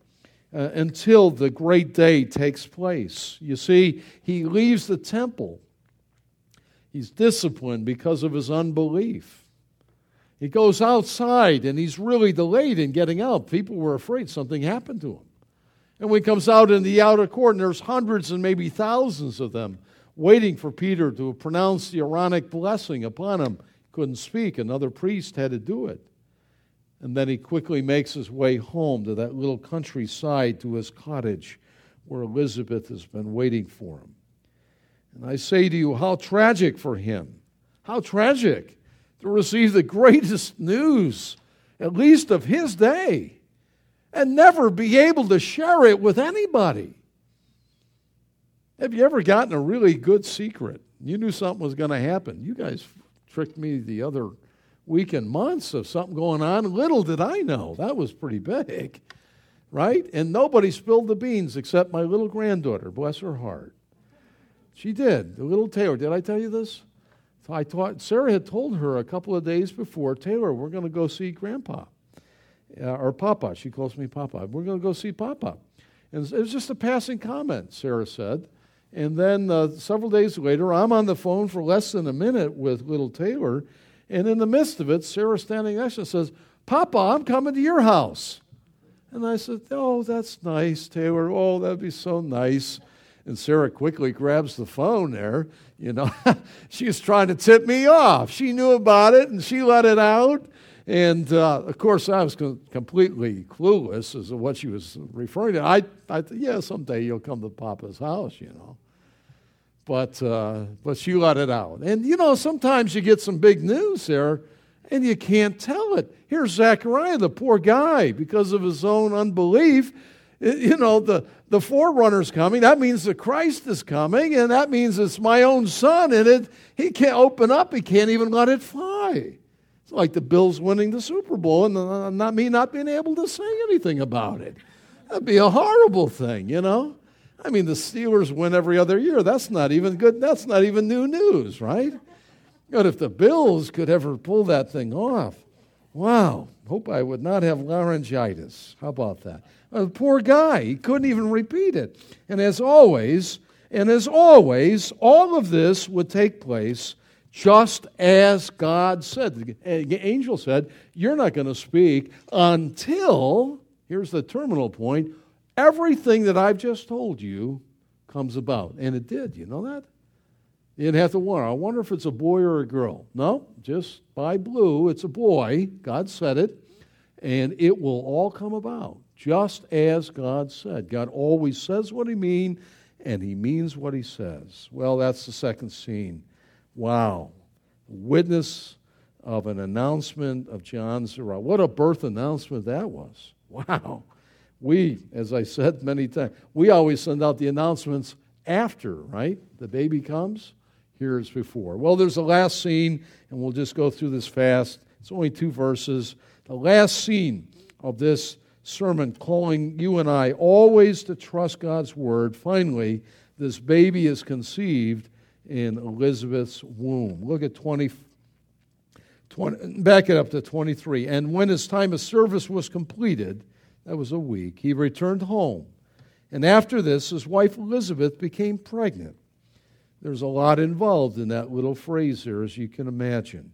uh, until the great day takes place. You see, he leaves the temple. He's disciplined because of his unbelief. He goes outside and he's really delayed in getting out. People were afraid something happened to him. And when he comes out in the outer court, and there's hundreds and maybe thousands of them waiting for Peter to pronounce the Aaronic blessing upon him. Couldn't speak. Another priest had to do it. And then he quickly makes his way home to that little countryside to his cottage where Elizabeth has been waiting for him. And I say to you, how tragic for him. How tragic to receive the greatest news, at least of his day, and never be able to share it with anybody. Have you ever gotten a really good secret? You knew something was going to happen. You guys tricked me the other week and months of something going on. Little did I know. That was pretty big, right? And nobody spilled the beans except my little granddaughter, bless her heart. She did. The little Taylor. Did I tell you this? I thought Sarah had told her a couple of days before, Taylor, we're going to go see Grandpa. Uh, or Papa. She calls me Papa. We're going to go see Papa. And it was just a passing comment, Sarah said. And then uh, several days later, I'm on the phone for less than a minute with little Taylor. And in the midst of it, Sarah standing next to us says, Papa, I'm coming to your house. And I said, Oh, that's nice, Taylor. Oh, that'd be so nice. And Sarah quickly grabs the phone there. You know, *laughs* she was trying to tip me off. She knew about it and she let it out. And uh, of course, I was completely clueless as to what she was referring to. I, I thought, yeah, someday you'll come to Papa's house, you know. But, uh, but she let it out. And you know, sometimes you get some big news there and you can't tell it. Here's Zechariah, the poor guy, because of his own unbelief. You know, the, the forerunner's coming. That means the Christ is coming, and that means it's my own son, and it, he can't open up. He can't even let it fly. It's like the Bills winning the Super Bowl and uh, not me not being able to say anything about it. That'd be a horrible thing, you know? I mean, the Steelers win every other year. That's not even good. That's not even new news, right? But if the Bills could ever pull that thing off, wow, hope I would not have laryngitis. How about that? A poor guy, he couldn't even repeat it. And as always, and as always, all of this would take place just as God said. The angel said, You're not going to speak until, here's the terminal point, everything that I've just told you comes about. And it did. You know that? You didn't have to wonder. I wonder if it's a boy or a girl. No, just by blue, it's a boy. God said it. And it will all come about just as God said. God always says what he means, and he means what he says. Well, that's the second scene. Wow. Witness of an announcement of John's arrival. What a birth announcement that was. Wow. We, as I said many times, we always send out the announcements after, right? The baby comes. Here Here's before. Well, there's a last scene, and we'll just go through this fast. It's only two verses. The last scene of this sermon calling you and I always to trust God's word. Finally, this baby is conceived in Elizabeth's womb. Look at 20, 20, back it up to 23. And when his time of service was completed, that was a week, he returned home. And after this, his wife Elizabeth became pregnant. There's a lot involved in that little phrase there, as you can imagine.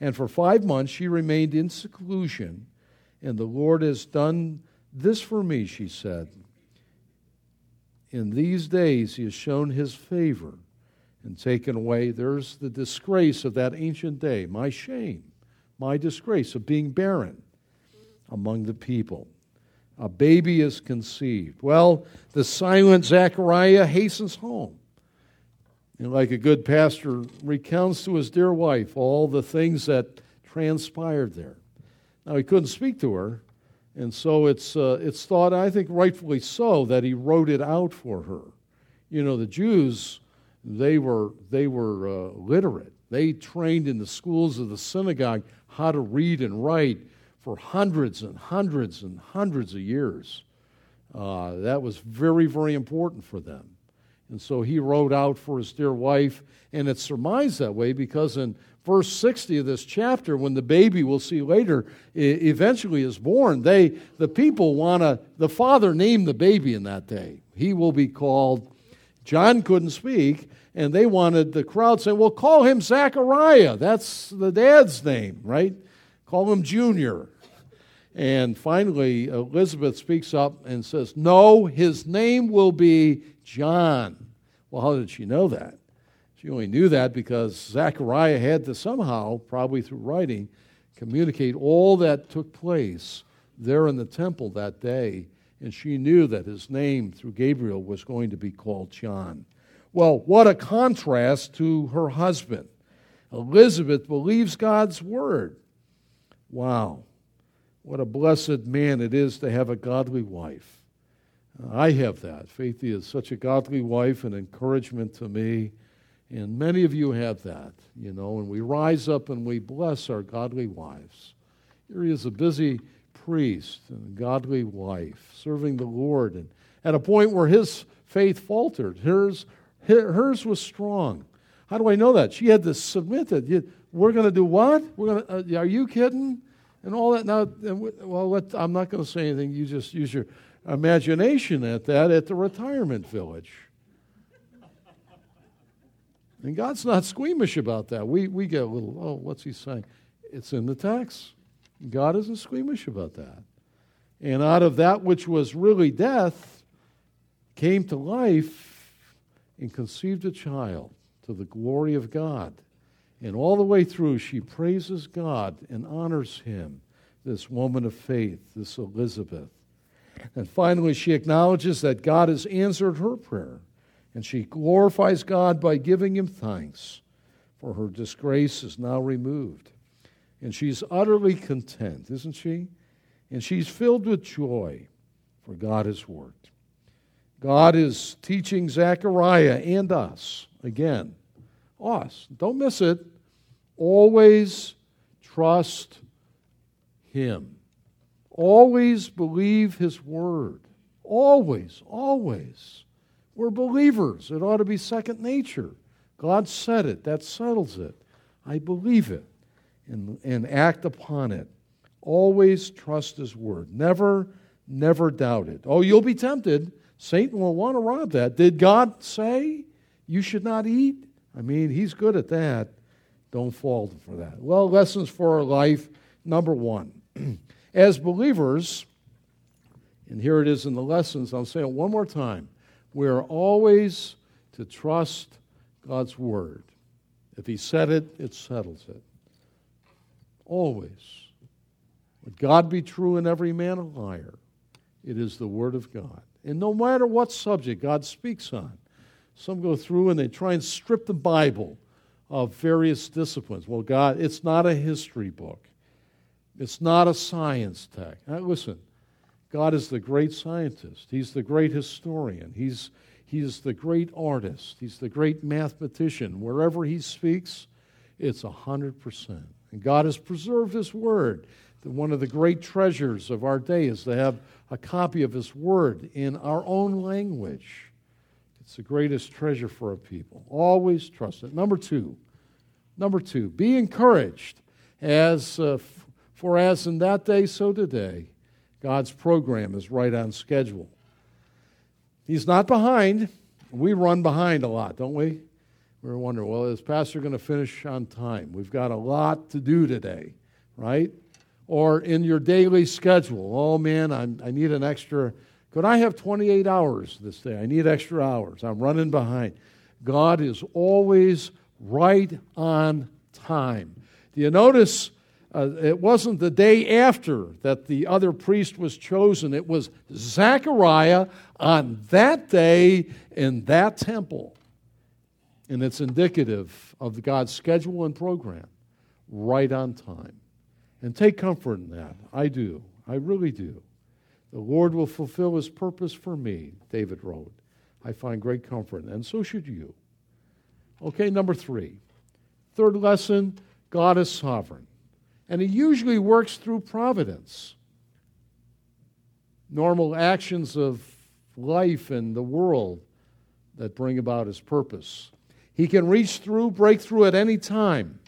And for five months she remained in seclusion. And the Lord has done this for me, she said. In these days he has shown his favor and taken away. There's the disgrace of that ancient day, my shame, my disgrace of being barren among the people. A baby is conceived. Well, the silent Zechariah hastens home. And like a good pastor, recounts to his dear wife all the things that transpired there. Now, he couldn't speak to her, and so it's, uh, it's thought, I think rightfully so, that he wrote it out for her. You know, the Jews, they were, they were uh, literate. They trained in the schools of the synagogue how to read and write for hundreds and hundreds and hundreds of years. Uh, that was very, very important for them. And so he wrote out for his dear wife, and it's surmised that way because in verse 60 of this chapter, when the baby we'll see later eventually is born, they the people want to the father named the baby in that day. He will be called John couldn't speak, and they wanted the crowd saying, Well, call him Zachariah. That's the dad's name, right? Call him Junior. And finally, Elizabeth speaks up and says, No, his name will be John. Well, how did she know that? She only knew that because Zechariah had to somehow, probably through writing, communicate all that took place there in the temple that day. And she knew that his name through Gabriel was going to be called John. Well, what a contrast to her husband. Elizabeth believes God's word. Wow. What a blessed man it is to have a godly wife. I have that. Faithy is such a godly wife and encouragement to me. And many of you have that, you know, and we rise up and we bless our godly wives. Here he is a busy priest and godly wife serving the Lord. And at a point where his faith faltered, hers, hers was strong. How do I know that? She had to submit it. We're going to do what? We're going to, uh, are you kidding? And all that. Now, well, let, I'm not going to say anything. You just use your imagination at that at the retirement village. And God's not squeamish about that. We, we get a little, oh, what's he saying? It's in the text. God isn't squeamish about that. And out of that which was really death came to life and conceived a child to the glory of God. And all the way through, she praises God and honors him, this woman of faith, this Elizabeth. And finally, she acknowledges that God has answered her prayer, and she glorifies God by giving him thanks, for her disgrace is now removed. And she's utterly content, isn't she? And she's filled with joy, for God has worked. God is teaching Zechariah and us again us. Don't miss it. Always trust Him. Always believe His Word. Always, always. We're believers. It ought to be second nature. God said it. That settles it. I believe it and, and act upon it. Always trust His Word. Never, never doubt it. Oh, you'll be tempted. Satan will want to rob that. Did God say you should not eat? I mean, he's good at that. Don't fall for that. Well, lessons for our life. Number one, *clears throat* as believers, and here it is in the lessons, I'll say it one more time. We are always to trust God's word. If He said it, it settles it. Always. Let God be true and every man a liar. It is the word of God. And no matter what subject God speaks on, some go through and they try and strip the Bible of various disciplines. Well, God, it's not a history book, it's not a science text. Now, listen, God is the great scientist, He's the great historian, He's, he's the great artist, He's the great mathematician. Wherever He speaks, it's a 100%. And God has preserved His Word. One of the great treasures of our day is to have a copy of His Word in our own language. It's the greatest treasure for a people. Always trust it. Number two, number two, be encouraged. As uh, for as in that day, so today, God's program is right on schedule. He's not behind. We run behind a lot, don't we? We're wondering, well, is Pastor going to finish on time? We've got a lot to do today, right? Or in your daily schedule, oh man, I'm, I need an extra. Could I have 28 hours this day? I need extra hours. I'm running behind. God is always right on time. Do you notice uh, it wasn't the day after that the other priest was chosen, it was Zechariah on that day in that temple. And it's indicative of God's schedule and program, right on time. And take comfort in that. I do. I really do. The Lord will fulfill his purpose for me, David wrote. I find great comfort, and so should you. Okay, number three. Third lesson God is sovereign. And he usually works through providence. Normal actions of life and the world that bring about his purpose. He can reach through, break through at any time,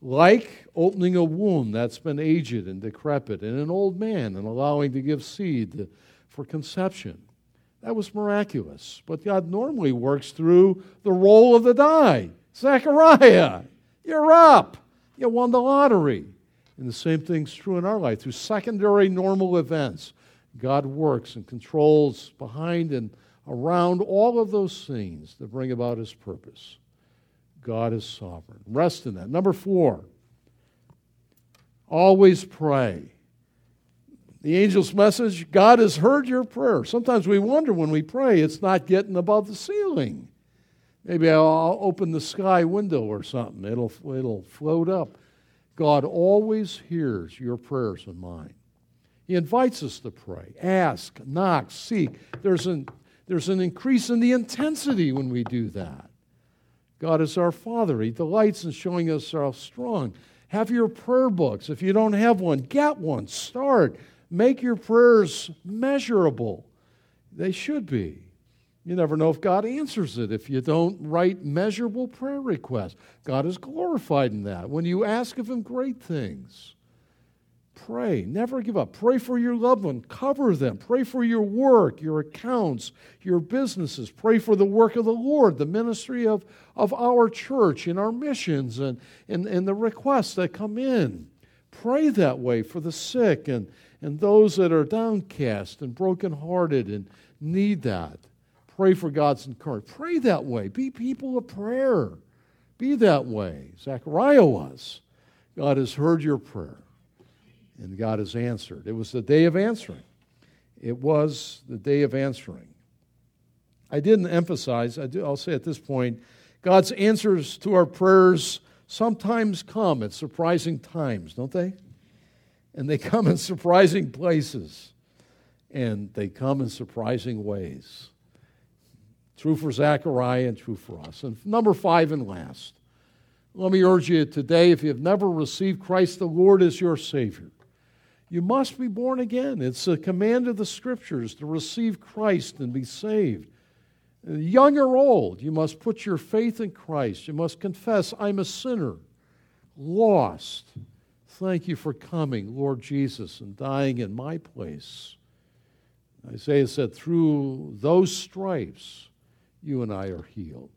like opening a womb that's been aged and decrepit in an old man and allowing to give seed for conception. That was miraculous. But God normally works through the roll of the die. Zechariah, you're up. You won the lottery. And the same thing's true in our life. Through secondary normal events, God works and controls behind and around all of those things that bring about his purpose. God is sovereign. Rest in that. Number four, always pray. The angel's message God has heard your prayer. Sometimes we wonder when we pray, it's not getting above the ceiling. Maybe I'll open the sky window or something, it'll, it'll float up. God always hears your prayers and mine. He invites us to pray, ask, knock, seek. There's an, there's an increase in the intensity when we do that. God is our Father. He delights in showing us how strong. Have your prayer books. If you don't have one, get one. Start. Make your prayers measurable. They should be. You never know if God answers it if you don't write measurable prayer requests. God is glorified in that. When you ask of Him great things, pray. Never give up. Pray for your loved one. Cover them. Pray for your work, your accounts, your businesses. Pray for the work of the Lord, the ministry of, of our church and our missions and, and, and the requests that come in. Pray that way for the sick and, and those that are downcast and brokenhearted and need that. Pray for God's encouragement. Pray that way. Be people of prayer. Be that way. Zechariah was. God has heard your prayer, and God has answered. It was the day of answering. It was the day of answering. I didn't emphasize, I do, I'll say at this point, God's answers to our prayers sometimes come at surprising times, don't they? And they come in surprising places, and they come in surprising ways. True for Zechariah and true for us. And number five and last, let me urge you today if you have never received Christ the Lord as your Savior, you must be born again. It's a command of the Scriptures to receive Christ and be saved. Young or old, you must put your faith in Christ. You must confess, I'm a sinner, lost. Thank you for coming, Lord Jesus, and dying in my place. Isaiah said, through those stripes, you and I are healed.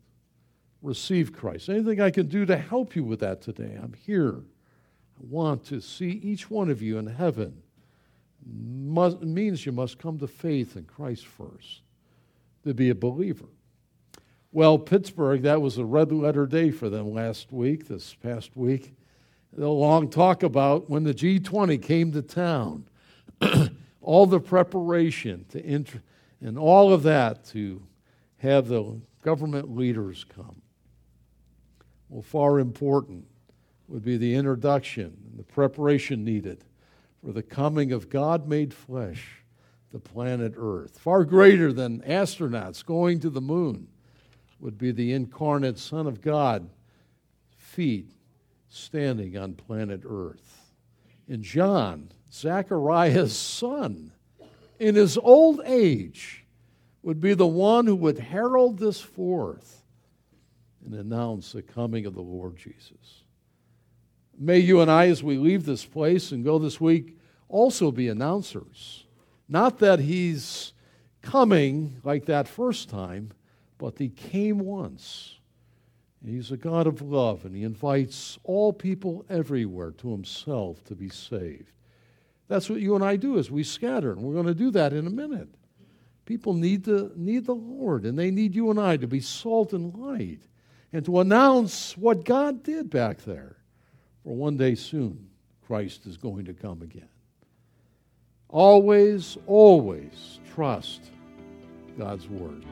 Receive Christ. Anything I can do to help you with that today, I'm here. Want to see each one of you in heaven. Must, means you must come to faith in Christ first to be a believer. Well, Pittsburgh, that was a red letter day for them last week, this past week. The long talk about when the G20 came to town, *clears throat* all the preparation to enter, and all of that to have the government leaders come. Well, far important would be the introduction and the preparation needed for the coming of God made flesh to planet Earth. Far greater than astronauts going to the moon would be the incarnate Son of God, feet standing on planet Earth. In John, Zachariah's son, in his old age, would be the one who would herald this forth and announce the coming of the Lord Jesus. May you and I, as we leave this place and go this week, also be announcers. Not that he's coming like that first time, but he came once He's a God of love, and He invites all people everywhere to Himself to be saved. That's what you and I do as we scatter, and we're going to do that in a minute. People need the, need the Lord, and they need you and I to be salt and light and to announce what God did back there. For one day soon, Christ is going to come again. Always, always trust God's Word.